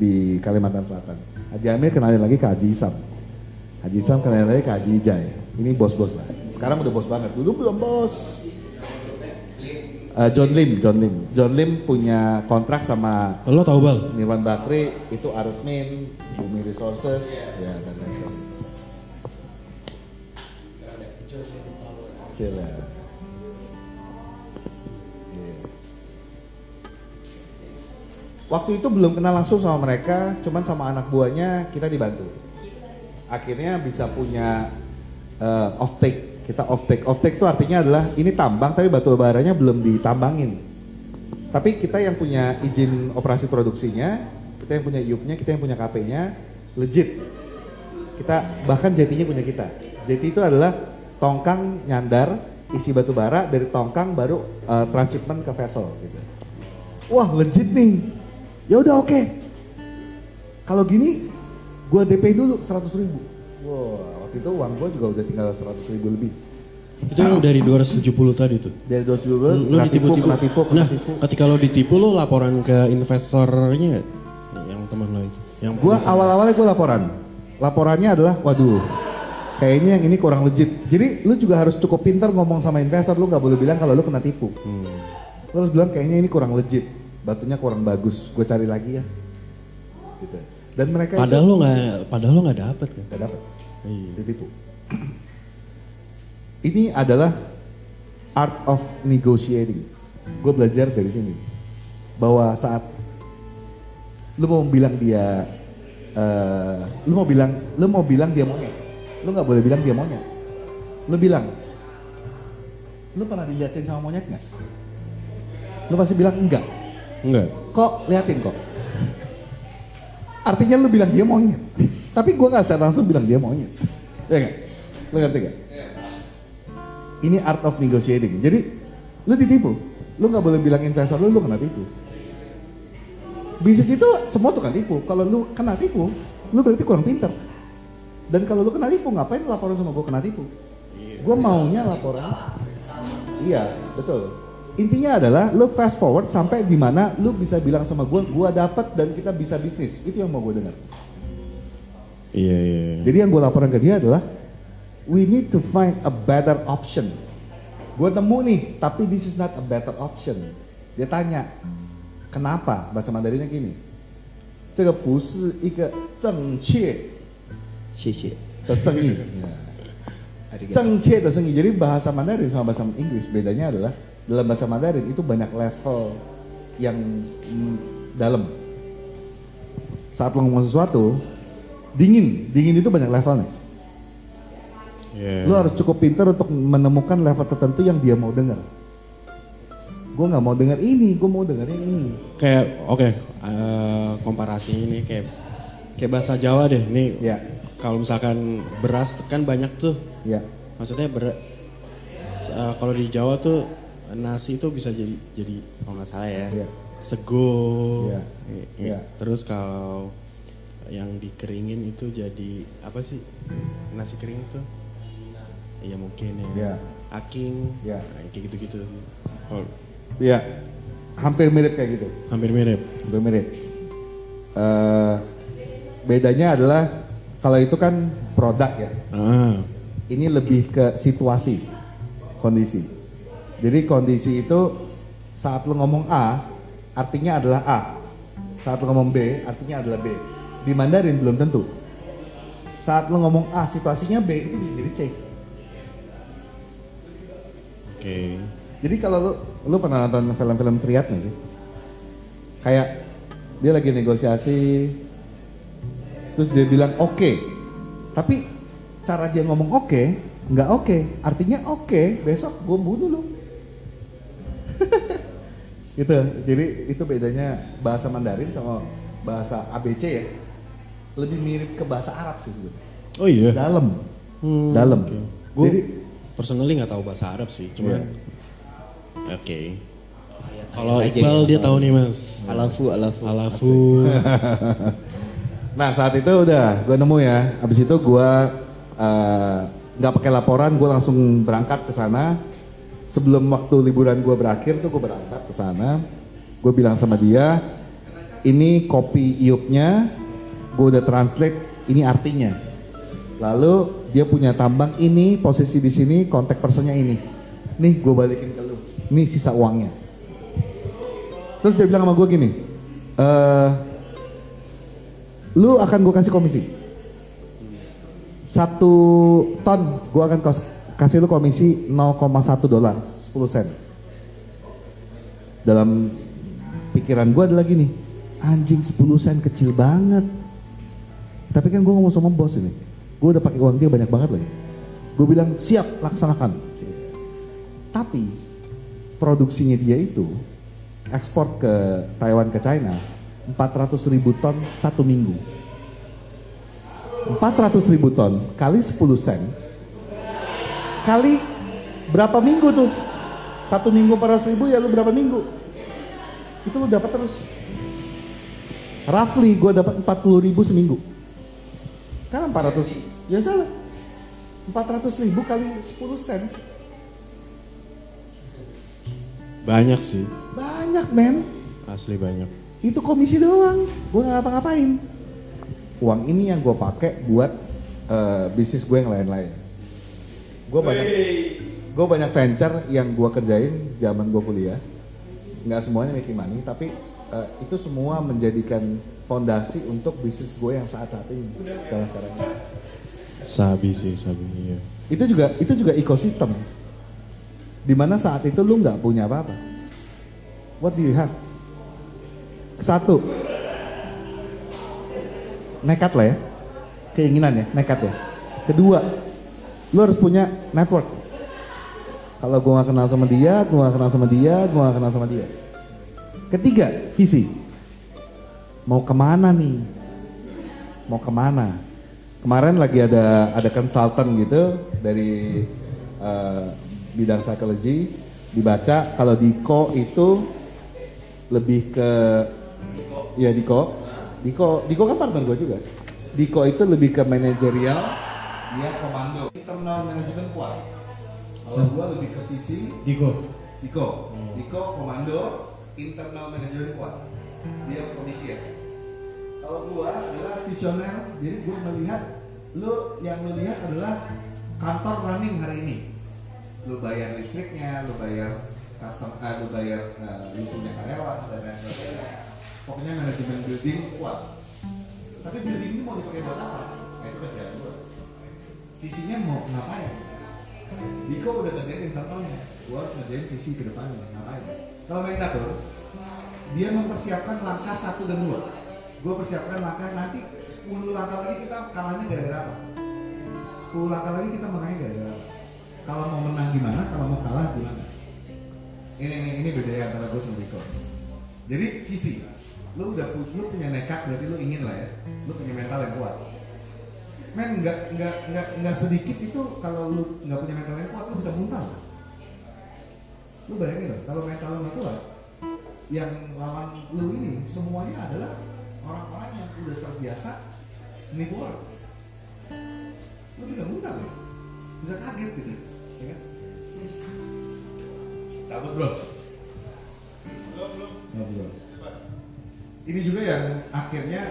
di Kalimantan Selatan. Haji Amir kenalin lagi ke Haji Isam. Haji Isam kenalin lagi ke Haji Ijai. Ini bos-bos lah. Sekarang udah bos banget. Dulu belum bos Eh, John Lim John Lim John Lim punya kontrak sama Lo tau Bal? Nirwan Bakri itu Arutmin, Bumi Resources, ya dan lain-lain. Cila. Iya. Waktu itu belum kenal langsung sama mereka, cuman sama anak buahnya kita dibantu. Akhirnya bisa punya eh, off take, kita off take. Off take itu artinya adalah ini tambang tapi batu baranya belum ditambangin. Tapi kita yang punya izin operasi produksinya, kita yang punya IUP-nya, kita yang punya KP-nya, legit. Kita bahkan jatinya punya kita. Jati itu adalah tongkang nyandar isi batu bara dari tongkang baru uh, transshipment ke vessel gitu. Wah legit nih. Ya udah oke. Kalau gini, gua DP dulu 100 ribu. Wah waktu itu uang gua juga udah tinggal 100 ribu lebih. Itu yang dari 270 tadi tuh. Dari 200 ribu, Lu, lu kena tipu, ditipu-tipu. kena tipu, kena Nah, tipu. ketika lo ditipu lo laporan ke investornya nggak? Yang teman lo itu. Yang Gua awal-awalnya gua laporan. Laporannya adalah, waduh, kayaknya yang ini kurang legit. Jadi lu juga harus cukup pintar ngomong sama investor. Lu nggak boleh bilang kalau lu kena tipu. Hmm. Lu harus bilang kayaknya ini kurang legit. Batunya kurang bagus. Gue cari lagi ya. Gitu. Dan mereka Padahal lo nggak, padahal lo nggak dapet kan? nggak dapat. Iya. Ditipu. Ini adalah art of negotiating. Gue belajar dari sini bahwa saat lu mau bilang dia, eh, lu mau bilang, lu mau bilang dia monyet, lu nggak boleh bilang dia monyet. Lu bilang, lu pernah diliatin sama monyet nggak? Lu pasti bilang enggak. Enggak. Kok liatin kok. Artinya lu bilang dia monyet. Tapi gua nggak secara langsung bilang dia monyet. Ya nggak? Lu ngerti gak? Ini art of negotiating. Jadi lu ditipu. Lu nggak boleh bilang investor lu lu kena tipu. Bisnis itu semua tukang tipu. Kalau lu kena tipu, lu berarti kurang pinter. Dan kalau lu kena tipu, ngapain laporan sama gua kena tipu? Gua maunya laporan. Iya, betul Intinya adalah lu fast forward sampai di mana lu bisa bilang sama gua, gua dapat dan kita bisa bisnis. Itu yang mau gue dengar. Iya iya. iya. Jadi yang gue laporan ke dia adalah we need to find a better option. Gue nemu nih, tapi this is not a better option. Dia tanya, kenapa? Bahasa Mandarinnya gini. 这个不是一个正确谢谢。的生意。正确的生意. Jadi bahasa Mandarin sama bahasa Inggris bedanya adalah dalam bahasa Mandarin itu banyak level yang mm, dalam. Saat lo ngomong sesuatu, dingin, dingin itu banyak levelnya. Iya. Lu harus cukup pintar untuk menemukan level tertentu yang dia mau dengar. Gue nggak mau dengar ini, gue mau dengar yang ini. Kayak oke eh, komparasi ini kayak kayak bahasa Jawa deh. Nih Ya, kalau misalkan beras kan banyak tuh. ya, Maksudnya ber, eh, kalau di Jawa tuh nasi itu bisa jadi jadi kalau nggak salah ya Iya. sego Iya. I- i- Iya. terus kalau yang dikeringin itu jadi apa sih nasi kering itu iya mungkin ya Iya. aking Iya. Nah, kayak gitu gitu sih oh, Iya. Hampir mirip kayak gitu. hampir mirip Hampir mirip. Eh, bedanya adalah kalau itu kan produk ya. ah Ini lebih ke situasi, kondisi. Jadi kondisi itu saat lo ngomong A, artinya adalah A. Saat lo ngomong B, artinya adalah B. Di Mandarin belum tentu. Saat lo ngomong A, situasinya B, itu bisa jadi C. oke Jadi kalau lu, lu pernah nonton film-film triad nggak sih? Kayak dia lagi negosiasi, terus dia bilang oke, tapi cara dia ngomong oke, nggak oke, artinya oke, besok gue bunuh lu. Gitu, jadi itu bedanya bahasa Mandarin sama bahasa ABC ya. Lebih mirip ke bahasa Arab sih sebetulnya. oh iya Dalam, Hmm, dalam. oke. Gue Jadi personally nggak tahu bahasa Arab sih, cuma Iya. oke. Kalau Aja Iqbal ya, dia tahu. nih mas. Alafu, alafu. Alafu. Nah saat itu udah gue nemu ya. Abis itu gue eh, nggak pakai laporan, gue langsung berangkat ke sana. Sebelum waktu liburan gue berakhir tuh gue berangkat ke sana. Gue bilang sama dia, ini kopi iupnya, gue udah translate, ini artinya. Lalu dia punya tambang ini, posisi di sini, kontak personnya ini. Nih gue balikin ke lu, nih sisa uangnya. Terus dia bilang sama gue gini, eh lu akan gue kasih komisi. Satu ton gue akan kos- kasih lu komisi 0,1 dolar, 10 sen. Dalam pikiran gue adalah gini, anjing 10 sen kecil banget. Tapi kan gue ngomong sama bos ini, gue udah pakai uang dia banyak banget lagi. Gue bilang siap laksanakan. Tapi produksinya dia itu ekspor ke Taiwan ke China 400 ribu ton satu minggu. 400 ribu ton kali 10 sen kali berapa minggu tuh? Satu minggu 400 ribu ya lu berapa minggu? Itu lu dapat terus. Roughly gue dapat 40 ribu seminggu. Kan 400, ya salah. 400 ribu kali 10 sen. Banyak sih, Banyak men. asli banyak. itu komisi doang gue nggak ngapa-ngapain uang ini yang gue pakai buat eh, bisnis gue yang lain-lain gue banyak gue banyak venture yang gue kerjain zaman gue kuliah. Nggak semuanya making money tapi eh, itu semua menjadikan fondasi untuk bisnis gue yang saat saat ini sekarang sekarang. Sabi sih, sabi iya. itu juga itu juga ekosistem. Di mana saat itu lu nggak punya apa-apa. What do you have? Satu. Nekat lah ya. Keinginan ya nekat ya. Kedua lu harus punya network. Kalau gua gak kenal sama dia gua gak kenal sama dia gua gak kenal sama dia. Ketiga visi. Mau ke mana nih? Mau ke mana? Kemarin lagi ada ada konsultan gitu dari eh, bidang psikologi. Dibaca kalau di ko itu lebih ke ya Diko Diko Diko kan partner gue juga. Diko itu lebih ke manajerial dia komando. Internal manajemen kuat. Kalau gue lebih ke visi Diko. Diko. Diko komando internal manajemen kuat. Dia pemikir kalau gua adalah visioner jadi gua melihat lu yang lu lihat adalah kantor running hari ini. Lu bayar listriknya lu bayar custom eh, lu bayar eh, lu punya karyawan dan lain sebagainya. Pokoknya manajemen building kuat. Tapi building ini mau dipakai buat apa? Nah, itu kerjaan gua visinya mau ngapain Diko udah kerjain internalnya, gua harus ngerjain visi ke depannya, ngapain? Kalau main catur, dia mempersiapkan langkah satu dan dua. Gue persiapkan langkah nanti 10 langkah lagi kita kalahnya gara-gara apa? 10 langkah lagi kita menangnya gara-gara apa? Kalau mau menang gimana, kalau mau kalah gimana? Ini ini, ini beda antara gue sama Diko. Jadi visi, lu udah lu punya nekat berarti lu ingin lah ya, lu punya mental yang kuat men nggak nggak nggak nggak sedikit itu kalau lu nggak punya mental yang kuat lu bisa muntah. Lu bayangin loh kalau mental lu nggak kuat yang lawan lu ini semuanya adalah orang-orang yang udah terbiasa nipu orang. Lu bisa mudah ya bisa kaget gitu ya kan? Cabut bro. Belum belum. Ini juga yang akhirnya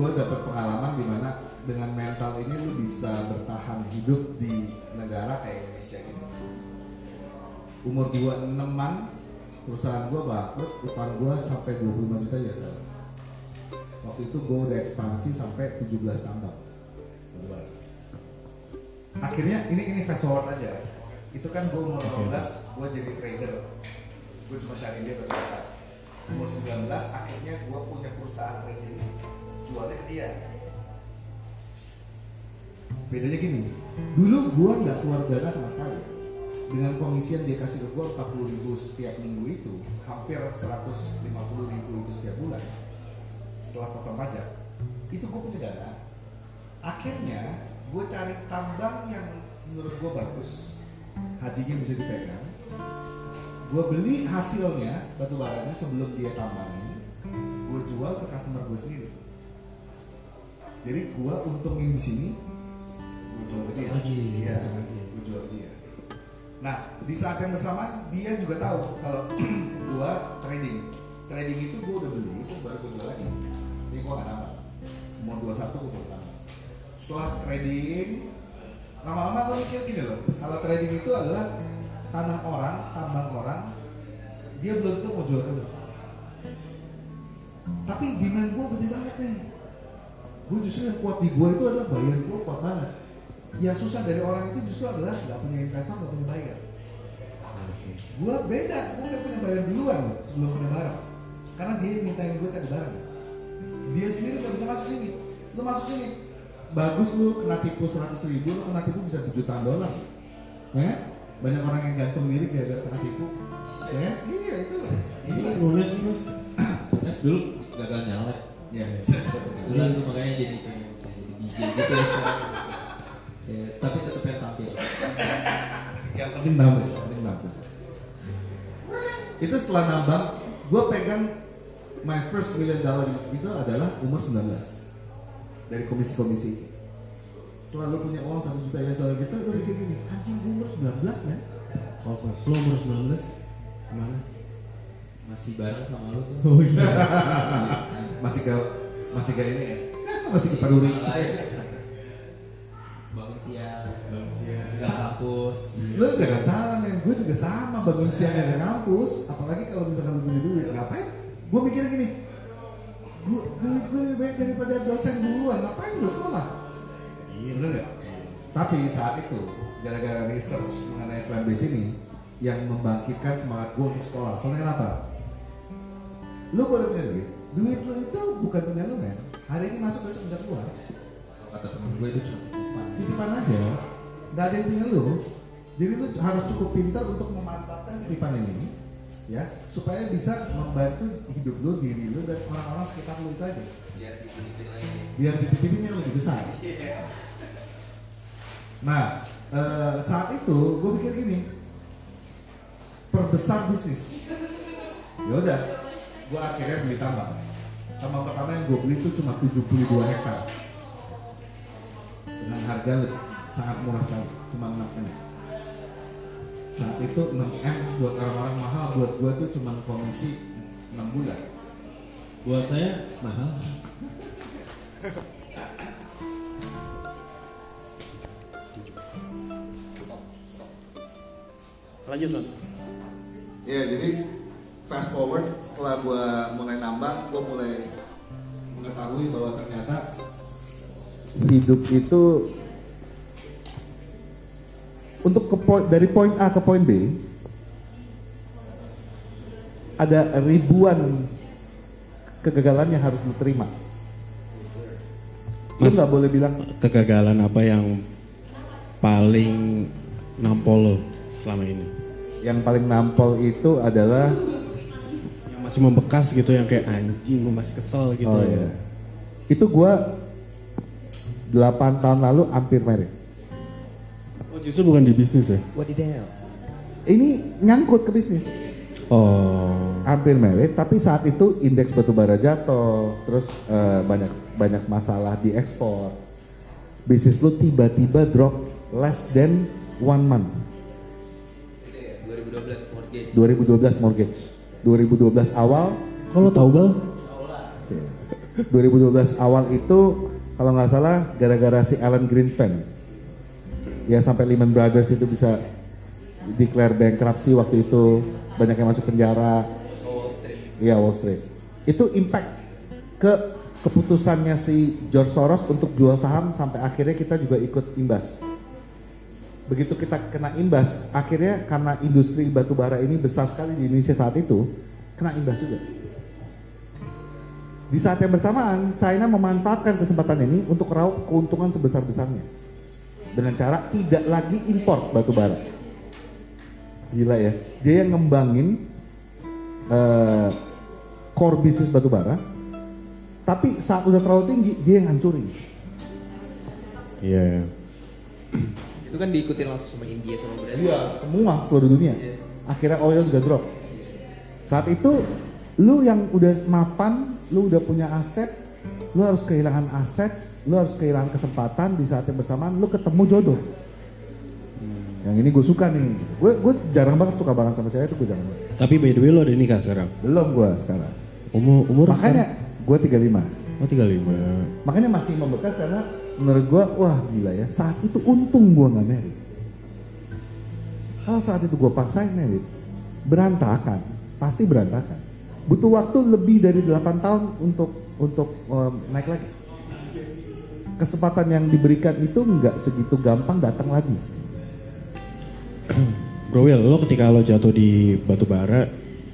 gue dapet pengalaman di mana dengan mental ini lu bisa bertahan hidup di negara kayak Indonesia gini. Umur 26an perusahaan gue bangkrut utang gue sampai 25 juta ya sekarang waktu itu gue udah ekspansi sampai 17 tambang. Akhirnya ini ini fast forward aja. Itu kan gue umur 18 gue jadi trader. Gue cuma cari dia berkata umur 19 akhirnya gue punya perusahaan trading jualnya ke dia. Bedanya gini dulu gue nggak keluar dana sama sekali. Dengan yang dia kasih ke gue 40 ribu setiap minggu itu hampir 150 ribu itu setiap bulan setelah potong pajak itu gue punya dana. Akhirnya gue cari tambang yang menurut gue bagus hajinya bisa dipegang. Gue beli hasilnya batu baranya sebelum dia tambangin gue jual ke customer gue sendiri jadi gue untungin di sini gue jual ke dia. Lagi, iya lagi. gue jual ke dia. Nah di saat yang bersamaan dia juga tahu kalau gue trading. Trading itu gue udah beli itu baru gue jual lagi. Ini gue gak nambah. Umur 21 gue baru nambah. Setelah trading lama-lama lo mikir gini loh kalau trading itu adalah tanah orang tambang orang dia belum tentu mau jual ke lo tapi demand gue gede banget nih gue justru yang kuat di gue itu adalah bayar gue kuat banget. Yang susah dari orang itu justru adalah nggak punya investor nggak punya bayar. Gue beda gue udah punya bayar duluan loh, sebelum punya barang. Karena dia mintain gue cari barang. Dia sendiri nggak bisa masuk sini. Lu masuk sini. Bagus lu kena tipu 100 ribu lu kena tipu bisa jutaan dolar. Ya kan? banyak orang yang gantung diri gara-gara kena tipu. Ya kan? iya itu. Ini ini sih mas. Mas dulu gagal nyalek. Ya Kebetulan tuh makanya jadi pengen jadi DJ gitu ya. Ya, tapi tetap pengen tampil. yang penting nambah yang penting nambah itu setelah nambah gue pegang my first million dollar itu adalah umur 19 dari komisi-komisi. Setelah lu punya uang 1 juta US dollar gitu lu mikir gini anjing gue umur 19 men. Oh pas lo umur 19 Ke mana? Masih bareng sama lu tuh. oh iya. Masih ke masih ke ini ya? Masih ke paduri Bangun siang. Nggak kampus. lu jangan salah men. Gue juga sama bangun siang dari kampus. Apalagi kalau misalkan lu punya duit. Ngapain? Gue mikir gini. Gue duit gue lebih baik daripada dosen duluan ngapain gue sekolah? Iya bener nggak? Tapi saat itu gara-gara research mengenai plan base ini yang membangkitkan semangat gue untuk sekolah. Soalnya kenapa lu boleh punya duit duit lu itu bukan punya lu men. Hari ini masuk besok bisa keluar. Kata temen gue itu cuma titipan. aja. Nggak ada yang punya lu. Jadi lu harus cukup pintar untuk memanfaatkan titipan ini ya supaya bisa membantu hidup lu diri lu dan orang-orang sekitar lu itu aja Biar dititipin lagi. biar dititipin yang lebih besar. Nah eh, saat itu gue pikir gini perbesar bisnis. Ya udah gue akhirnya beli tambang. Tambang pertama yang gue beli itu cuma 72 hektar. Dengan harga sangat murah sekali cuma 6 m saat itu 6 m buat orang-orang mahal buat gue tuh cuma komisi 6 bulan. Buat saya? Mahal. Lanjut mas. Iya jadi fast forward setelah gue mulai nambah gue mulai mengetahui bahwa ternyata hidup itu untuk ke poin dari poin A ke poin B ada ribuan kegagalan yang harus lu terima. Lu nggak boleh bilang Kegagalan apa yang paling nampol lo selama ini? yang paling nampol itu adalah masih membekas gitu yang kayak anjing gue masih kesel gitu. Oh iya. Itu gua 8 tahun lalu hampir merit. Oh justru bukan di bisnis ya? Wadidaw. ini nyangkut ke bisnis. Oh. Hampir merit, tapi saat itu indeks batubara jatuh, terus eh, banyak banyak masalah di ekspor. Bisnis lu tiba-tiba drop less than one month. 2012 mortgage 2012 mortgage. 2012 awal. Kalau tahu bal? 2012 awal itu kalau nggak salah gara-gara si Alan Greenspan. Ya sampai Lehman Brothers itu bisa declare bankruptcy waktu itu. Banyak yang masuk penjara. Iya Wall Street. Itu impact ke keputusannya si George Soros untuk jual saham sampai akhirnya kita juga ikut imbas begitu kita kena imbas akhirnya karena industri batu bara ini besar sekali di Indonesia saat itu kena imbas juga di saat yang bersamaan, China memanfaatkan kesempatan ini untuk meraup keuntungan sebesar-besarnya. Dengan cara tidak lagi impor batu bara. Gila ya. Dia yang ngembangin eh, core bisnis batu bara. Tapi saat udah terlalu tinggi, dia yang hancurin. Iya. iya. Itu kan diikutin langsung sama India sama Brazil Iya, semua seluruh dunia. Akhirnya oil juga drop. Saat itu lu yang udah mapan, lu udah punya aset, lu harus kehilangan aset, lu harus kehilangan kesempatan di saat yang bersamaan lu ketemu jodoh. Yang ini gue suka nih. Gue gue jarang banget suka banget sama cewek itu gue jarang banget. Tapi by the way lo ada nikah sekarang? Belum gue sekarang. Umur umur Makanya gue 35. sekarang? oh 35. Makanya masih membekas karena menurut gue wah gila ya. Saat itu untung gue nggak merit. Kalau saat itu gue paksain merit, berantakan, pasti berantakan. Butuh waktu lebih dari 8 tahun untuk untuk um, naik lagi. Kesempatan yang diberikan itu nggak segitu gampang datang lagi. Bro Will, lo ketika lo jatuh di batu bara,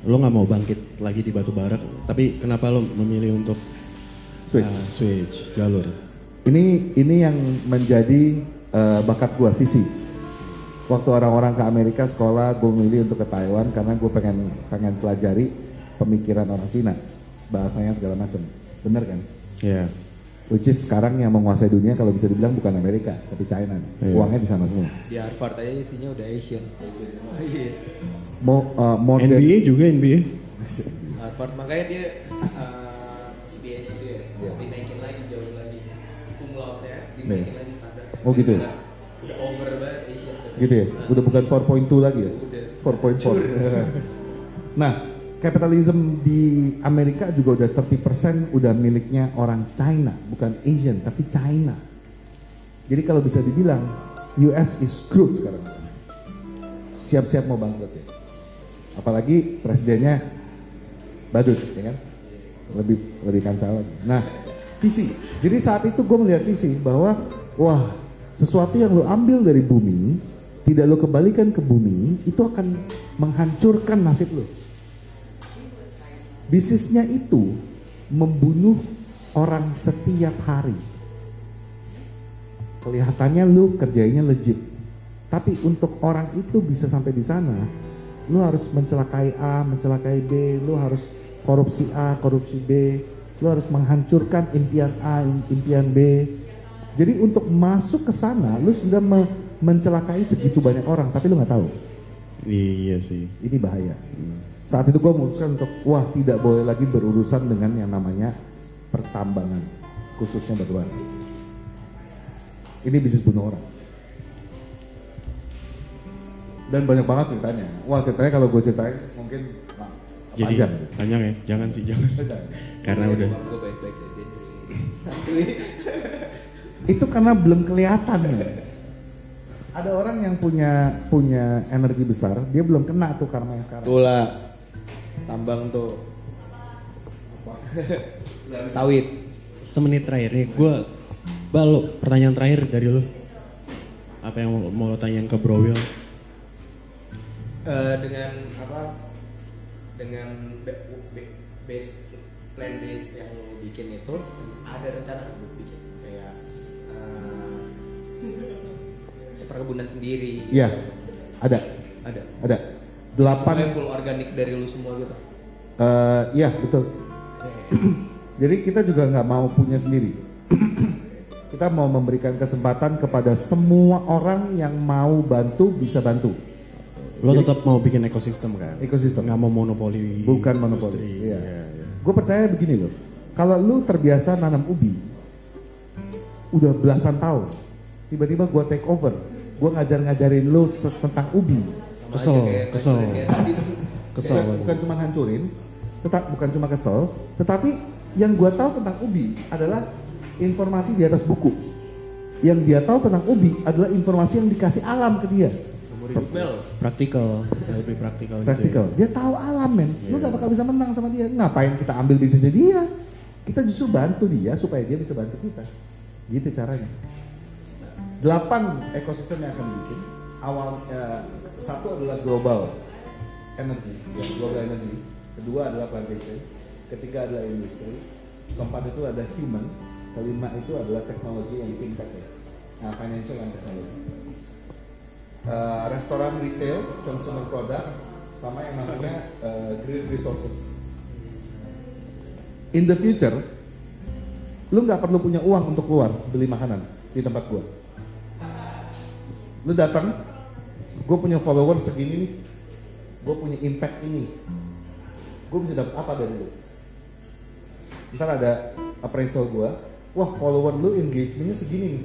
lo nggak mau bangkit lagi di batu bara, tapi kenapa lo memilih untuk Switch. uh, switch jalur? Ini ini yang menjadi eh, bakat gua visi. Waktu orang-orang ke Amerika sekolah, gue milih untuk ke Taiwan karena gue pengen pengen pelajari pemikiran orang Cina, bahasanya segala macam. Bener kan? Iya. Which is sekarang yang menguasai dunia kalau bisa dibilang bukan Amerika, tapi China. Iya. Uangnya di sana semua. di Harvard aja isinya udah Asian Iya. Mo, uh, modern- NBA juga NBA. Harvard makanya dia uh, MBA gitu ya dinaikin lagi jauh lagi cum standar Oh, gitu ya? udah, over banget gitu ya? Udah bukan 4.2 lagi ya? Udah. 4.4 nah kapitalisme di Amerika juga udah 30% udah miliknya orang China bukan Asian tapi China. Jadi kalau bisa dibilang US is screwed sekarang. Siap-siap mau bangkrut ya. Apalagi presidennya badut ya kan? Lebih lebih kacau lagi. Nah visi. Jadi saat itu gue melihat visi bahwa wah sesuatu yang lo ambil dari bumi tidak lo kembalikan ke bumi itu akan menghancurkan nasib lo bisnisnya itu membunuh orang setiap hari. Kelihatannya lu kerjanya legit. Tapi untuk orang itu bisa sampai di sana lu harus mencelakai A mencelakai B lu harus korupsi A korupsi B lu harus menghancurkan impian A impian B jadi untuk masuk ke sana lu sudah me- mencelakai segitu banyak orang tapi lu nggak tahu Iya sih. ini bahaya. Saat itu gue memutuskan untuk wah tidak boleh lagi berurusan dengan yang namanya pertambangan, khususnya batu bara. Ini bisnis bunuh orang. Dan banyak banget ceritanya. Wah ceritanya kalau gue ceritain mungkin Jadi panjang. panjang ya, jangan sih jangan. Karena udah. baik-baik aja santuy Itu karena belum kelihatan. ya. Ada orang yang punya punya energi besar, dia belum kena tuh karma yang sekarang. tuh lah tambang tuh sawit Semenit terakhir nih, gue Bal, pertanyaan terakhir dari lo. Apa yang mau, mau lo tanyain ke Bro Will? Eh, dengan apa dengan ba- ba- base plan base yang lo bikin itu ada rencana lo bikin kayak eh, perkebunan sendiri Iya, ada, ada ada. Delapan full organik dari lu semua gitu Eh, iya betul. Jadi kita juga nggak mau punya sendiri. kita mau memberikan kesempatan kepada semua orang yang mau bantu bisa bantu. Lo Jadi- tetap mau bikin ekosistem kan? Ekosistem. Nggak mau monopoli. Bukan monopoli. industri. Iya. Iya, iya. Gue percaya begini loh. Kalau lu terbiasa nanam ubi, udah belasan tahun, tiba-tiba gue take over, gue ngajar-ngajarin lu tentang ubi. Kesel, kesel. Kesel. Bukan, bukan cuma hancurin, tetap bukan cuma kesel, tetapi yang gue tahu tentang ubi adalah informasi di atas buku. Yang dia tahu tentang ubi adalah informasi yang dikasih alam ke dia. Praktikal, lebih praktikal. Praktikal. Dia tahu alam men. Lu gak bakal bisa menang sama dia. Ngapain kita ambil bisnisnya dia? Kita justru bantu dia supaya dia bisa bantu kita. Gitu caranya. Delapan ekosistem yang akan bikin. Awal eh, satu adalah global energy, ya, global energy. Kedua adalah plantation. Ketiga adalah industri. Keempat itu ada human. Kelima itu adalah teknologi and fintech ya. Nah, financial and technology. Eh, restoran retail, consumer product, sama yang namanya eh, green resources. In the future, lu nggak perlu punya uang untuk keluar beli makanan di tempat gua. Lu datang, gue punya follower segini nih, gue punya impact ini, gue bisa dapat apa dari lu? Ntar ada appraisal gua, wah follower lu engagementnya segini nih,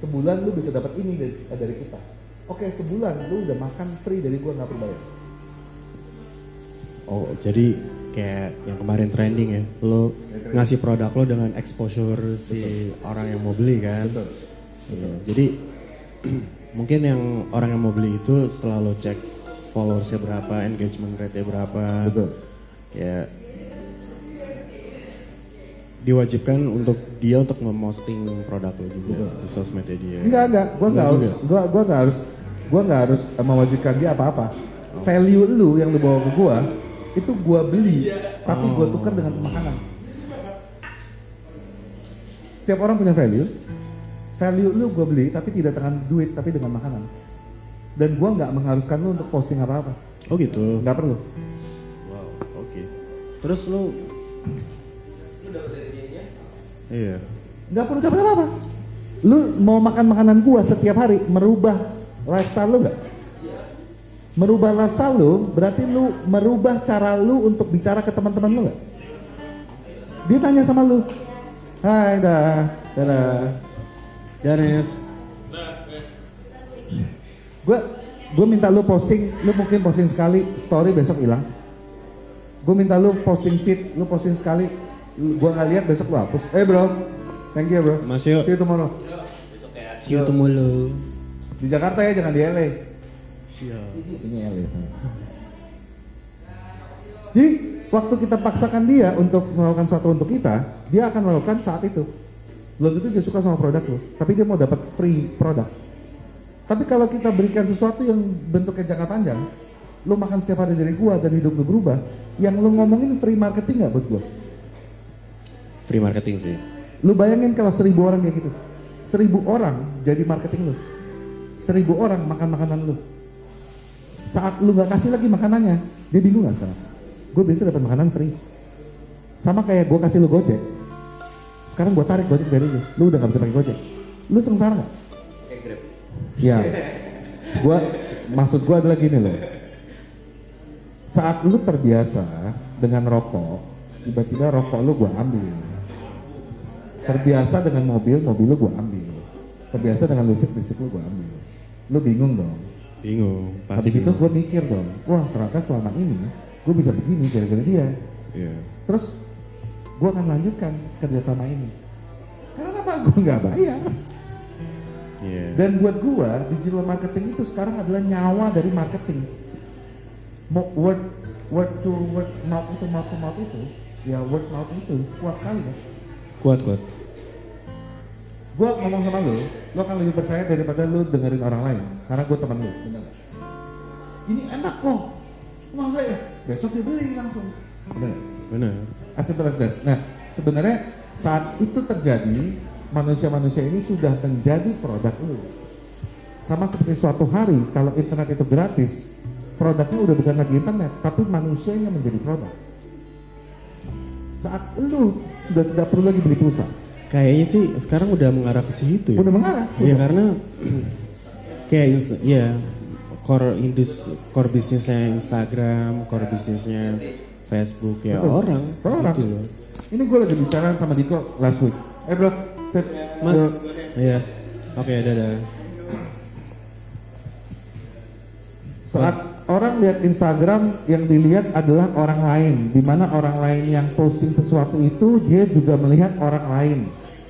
sebulan lu bisa dapat ini dari, dari kita. Oke sebulan. Lu udah makan free dari gua nggak perlu bayar. Oh, jadi kayak yang kemarin trending ya, lo ngasih produk lo dengan exposure si orang yang mau beli kan. Iya, Jadi mungkin yang orang yang mau beli itu setelah lo cek followersnya berapa, engagement rate-nya berapa, Betul. ya diwajibkan untuk dia untuk memposting produk lo juga di sosmednya dia. Enggak enggak, gua nggak Enggak harus, gua gua nggak harus, gua nggak harus mewajibkan dia apa-apa. Value lu yang lu bawa ke gua itu gua beli, tapi gua tukar dengan makanan. Setiap orang punya value. Value lu gua beli, tapi tidak dengan duit, tapi dengan makanan. Dan gua nggak mengharuskan lu untuk posting apa-apa, Oh gitu. nggak perlu. Wow, oke. Terus lo Iya. Nggak perlu dapat apa-apa. Lu mau makan makanan gua setiap hari, merubah lifestyle lu nggak? Merubah lifestyle lu, berarti lu merubah cara lu untuk bicara ke teman-teman lu nggak? Dia tanya sama lu, Hai dah, dadah. Danes. Gue gue minta lu posting, lu mungkin posting sekali, story besok hilang. Gue minta lu posting feed, lu posting sekali, gua nggak lihat besok lu hapus. Eh bro, thank you bro. Mas yuk. See you tomorrow. See you tomorrow. Di Jakarta ya, jangan di LA. Siap. Ini LA. Jadi waktu kita paksakan dia untuk melakukan sesuatu untuk kita, dia akan melakukan saat itu. Belum tentu dia suka sama produk lo, tapi dia mau dapat free produk. Tapi kalau kita berikan sesuatu yang bentuknya jangka panjang, lu makan setiap hari dari gua dan hidup lu berubah, yang lu ngomongin free marketing nggak buat gua? Free marketing sih. Lu bayangin kalau seribu orang kayak gitu, seribu orang jadi marketing lu, seribu orang makan makanan lu. Saat lu nggak kasih lagi makanannya, dia bingung nggak sekarang? Gue biasa dapat makanan free. Sama kayak gue kasih lu gojek, sekarang gue tarik gojek dari lu, lu udah nggak bisa pakai gojek. Lu sengsara nggak? Kayak grab. Ya, gua maksud gua adalah gini loh. Saat lu terbiasa dengan rokok, tiba-tiba rokok lu gua ambil. Terbiasa dengan mobil, mobil lu gua ambil. Terbiasa dengan listrik, listrik lu gua ambil. Lu bingung dong. Bingung. Habis Pasti. itu gua mikir dong, wah ternyata selama ini gua bisa begini gara-gara dia. Iya. Terus gua akan lanjutkan kerjasama ini. Karena apa? Gua nggak bayar. Iya. Dan buat gua, digital marketing itu sekarang adalah nyawa dari marketing. Mau word word to word mouth itu mouth to mouth itu, ya word mouth itu kuat sekali kan. Kuat kuat. Gua ngomong sama lu, lu akan lebih percaya daripada lu dengerin orang lain, karena gua teman lu, benar nggak? Ini enak kok, masa ya? Besok dia beli langsung. Benar. Benar. As simple as that. Nah, sebenarnya saat itu terjadi, manusia-manusia ini sudah menjadi produk lu. Sama seperti suatu hari, kalau internet itu gratis, produknya udah bukan lagi internet, tapi manusianya menjadi produk. Saat lu sudah tidak perlu lagi beli pulsa, Kayaknya sih sekarang udah mengarah ke situ ya. udah mengarah. Iya karena kayak ya core indus core bisnisnya Instagram, core bisnisnya Facebook ya Betul. orang, Orang. gitu loh. Ini gue lagi bicara sama Diko last week. Eh bro, set. Mas, Bro. iya, oke dadah. Saat orang lihat Instagram yang dilihat adalah orang lain, di mana orang lain yang posting sesuatu itu dia juga melihat orang lain.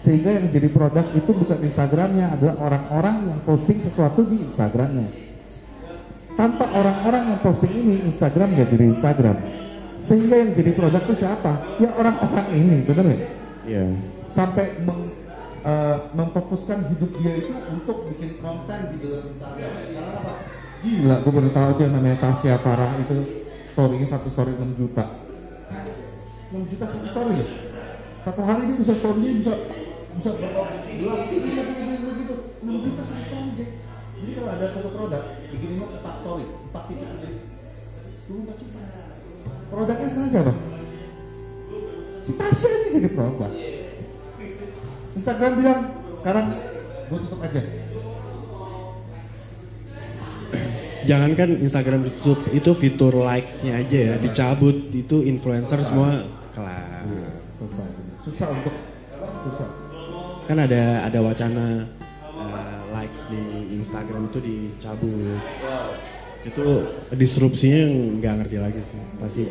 Sehingga yang jadi produk itu bukan Instagramnya, adalah orang-orang yang posting sesuatu di Instagramnya. Tanpa orang-orang yang posting ini, Instagram nggak jadi Instagram. Sehingga yang jadi produk itu siapa? Ya orang-orang ini, bener nggak? Iya. Sampai meng- eh, memfokuskan hidup dia itu untuk bikin konten di dalam Instagram. Karena apa? Gila, gue baru tahu tuh yang namanya Tasya Farah itu story-nya satu story 6 juta. 6 juta satu story ya? Satu hari dia bisa story-nya bisa bisa berapa belas gitu, gitu, gitu, gitu. 6 juta satu story, Jack. Jadi kalau ada satu produk, bikin 4 story, 4 titik tulis. 24 juta. Produknya sekarang siapa? Si Tasya ini jadi produk. Instagram bilang, sekarang gue tutup aja. Jangankan Instagram ditutup, itu fitur likes-nya aja ya dicabut, itu influencer semua kelar. Susah, susah untuk susah. Kan ada ada wacana eh, likes di Instagram itu dicabut. Itu disrupsinya nggak ngerti lagi sih, pasti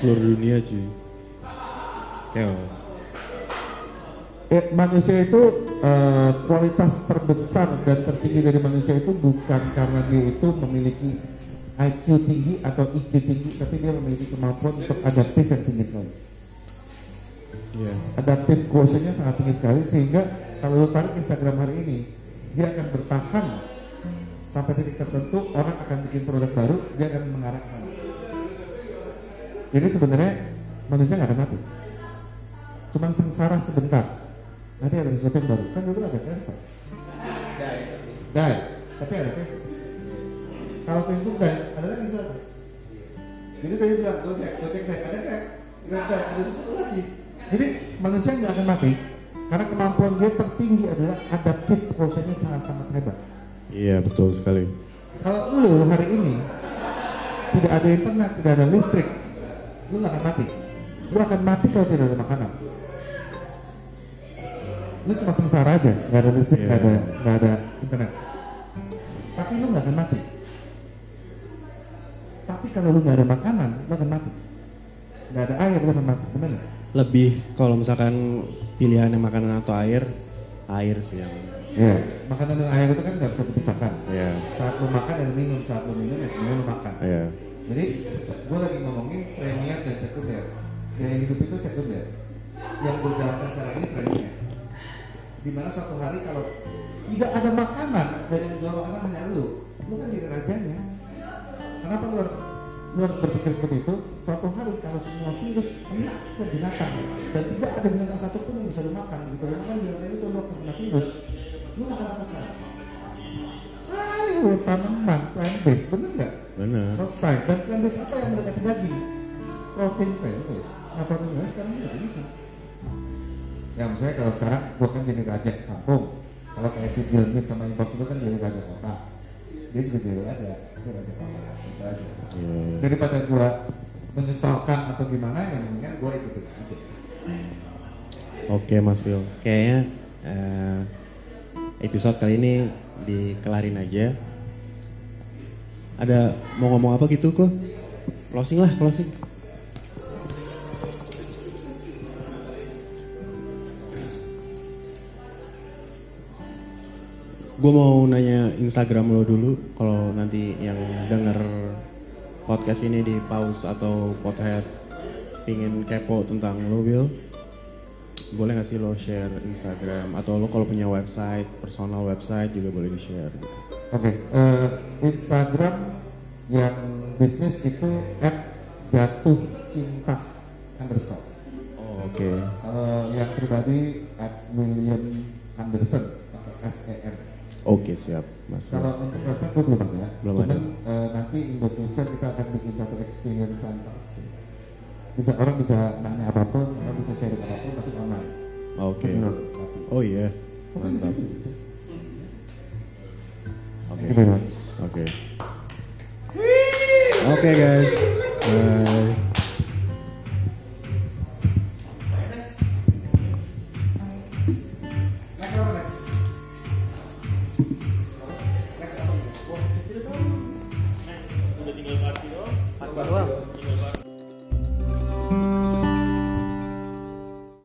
seluruh dunia cuy. Chaos. Eh, manusia itu eh, kualitas terbesar dan tertinggi dari manusia itu bukan karena dia itu memiliki IQ tinggi atau IQ tinggi, tapi dia memiliki kemampuan untuk adaptif yang tinggi. Iya. Adaptif quotientnya sangat tinggi sekali sehingga kalau lo tarik Instagram hari ini, dia akan bertahan sampai titik tertentu orang akan bikin produk baru, dia akan mengarah ke sana. Jadi sebenarnya manusia nggak akan mati, cuman sengsara sebentar. Nanti ada sesuatu yang baru. Kan dulu ada cancer. Die. Tapi ada Facebook. Kalau Facebook die, ada lagi sesuatu. Jadi tadi bilang, go check, go die. Ada kan? Grab die, ada sesuatu lagi. Jadi manusia nggak akan mati karena kemampuan dia tertinggi adalah adaptif quotientnya sangat sangat hebat. Iya betul sekali. Kalau lu hari ini tidak ada internet, tidak ada listrik, lu nggak akan mati. Lu akan mati kalau tidak ada makanan. Lu cuma sengsara aja, nggak ada listrik, nggak ada nggak ada internet. Tapi lu nggak akan mati. Tapi kalau lu nggak ada makanan, lu akan mati. Nggak ada air, lu akan mati. Benar nggak? Lebih kalau misalkan pilihannya makanan atau air, air sih yang. Iya. Makanan dan air itu kan nggak bisa dipisahkan. Iya. Saat lu makan dan minum, saat lu minum ya sebenarnya lu makan. Iya. Jadi gue lagi ngomongin premier dan sekunder. Gaya hidup itu sekunder. Yang gue jalankan sekarang ini premier. Di mana suatu hari kalau tidak ada makanan dan yang jual makanan hanya lu, lu kan jadi rajanya. Kenapa lu, lu harus berpikir seperti itu? Suatu hari kalau semua virus kena ke binatang dan tidak ada binatang satupun yang bisa lu makan, gitu. Lu makan binatang itu lu kena virus. Lu makan apa sekarang? Sayur, tanaman, plant based, bener nggak? Benar. selesai dan plant based apa yang mendekati daging protein plant based nah protein plant based sekarang udah ini ya misalnya kalau sekarang gua kan jadi raja kampung kalau kayak si Bill Gates sama Impossible kan jadi raja kota dia juga jadi raja Iya. daripada gua menyesalkan atau gimana yang mendingan gua ikutin aja Oke Mas Phil, kayaknya eh, episode kali ini dikelarin aja. Ada mau ngomong apa gitu kok? Closing lah, closing. Gue mau nanya Instagram lo dulu, kalau nanti yang denger podcast ini di pause atau pothead pingin kepo tentang lo Will, boleh nggak sih lo share Instagram atau lo kalau punya website personal website juga boleh di share gitu. Oke, eh, Instagram yang bisnis itu at jatuh cinta underscore. Oh, oke Kalau yang pribadi at William Anderson atau SEN. oke siap mas. Kalau untuk website belum ada. Belum Cuman, ada. eh, nanti in the future kita akan bikin satu experience center. Bisa orang bisa nanya apa pun, orang bisa share apa pun, tapi online. oke tapi. oh iya di mantap oke oke Oke guys. Bye.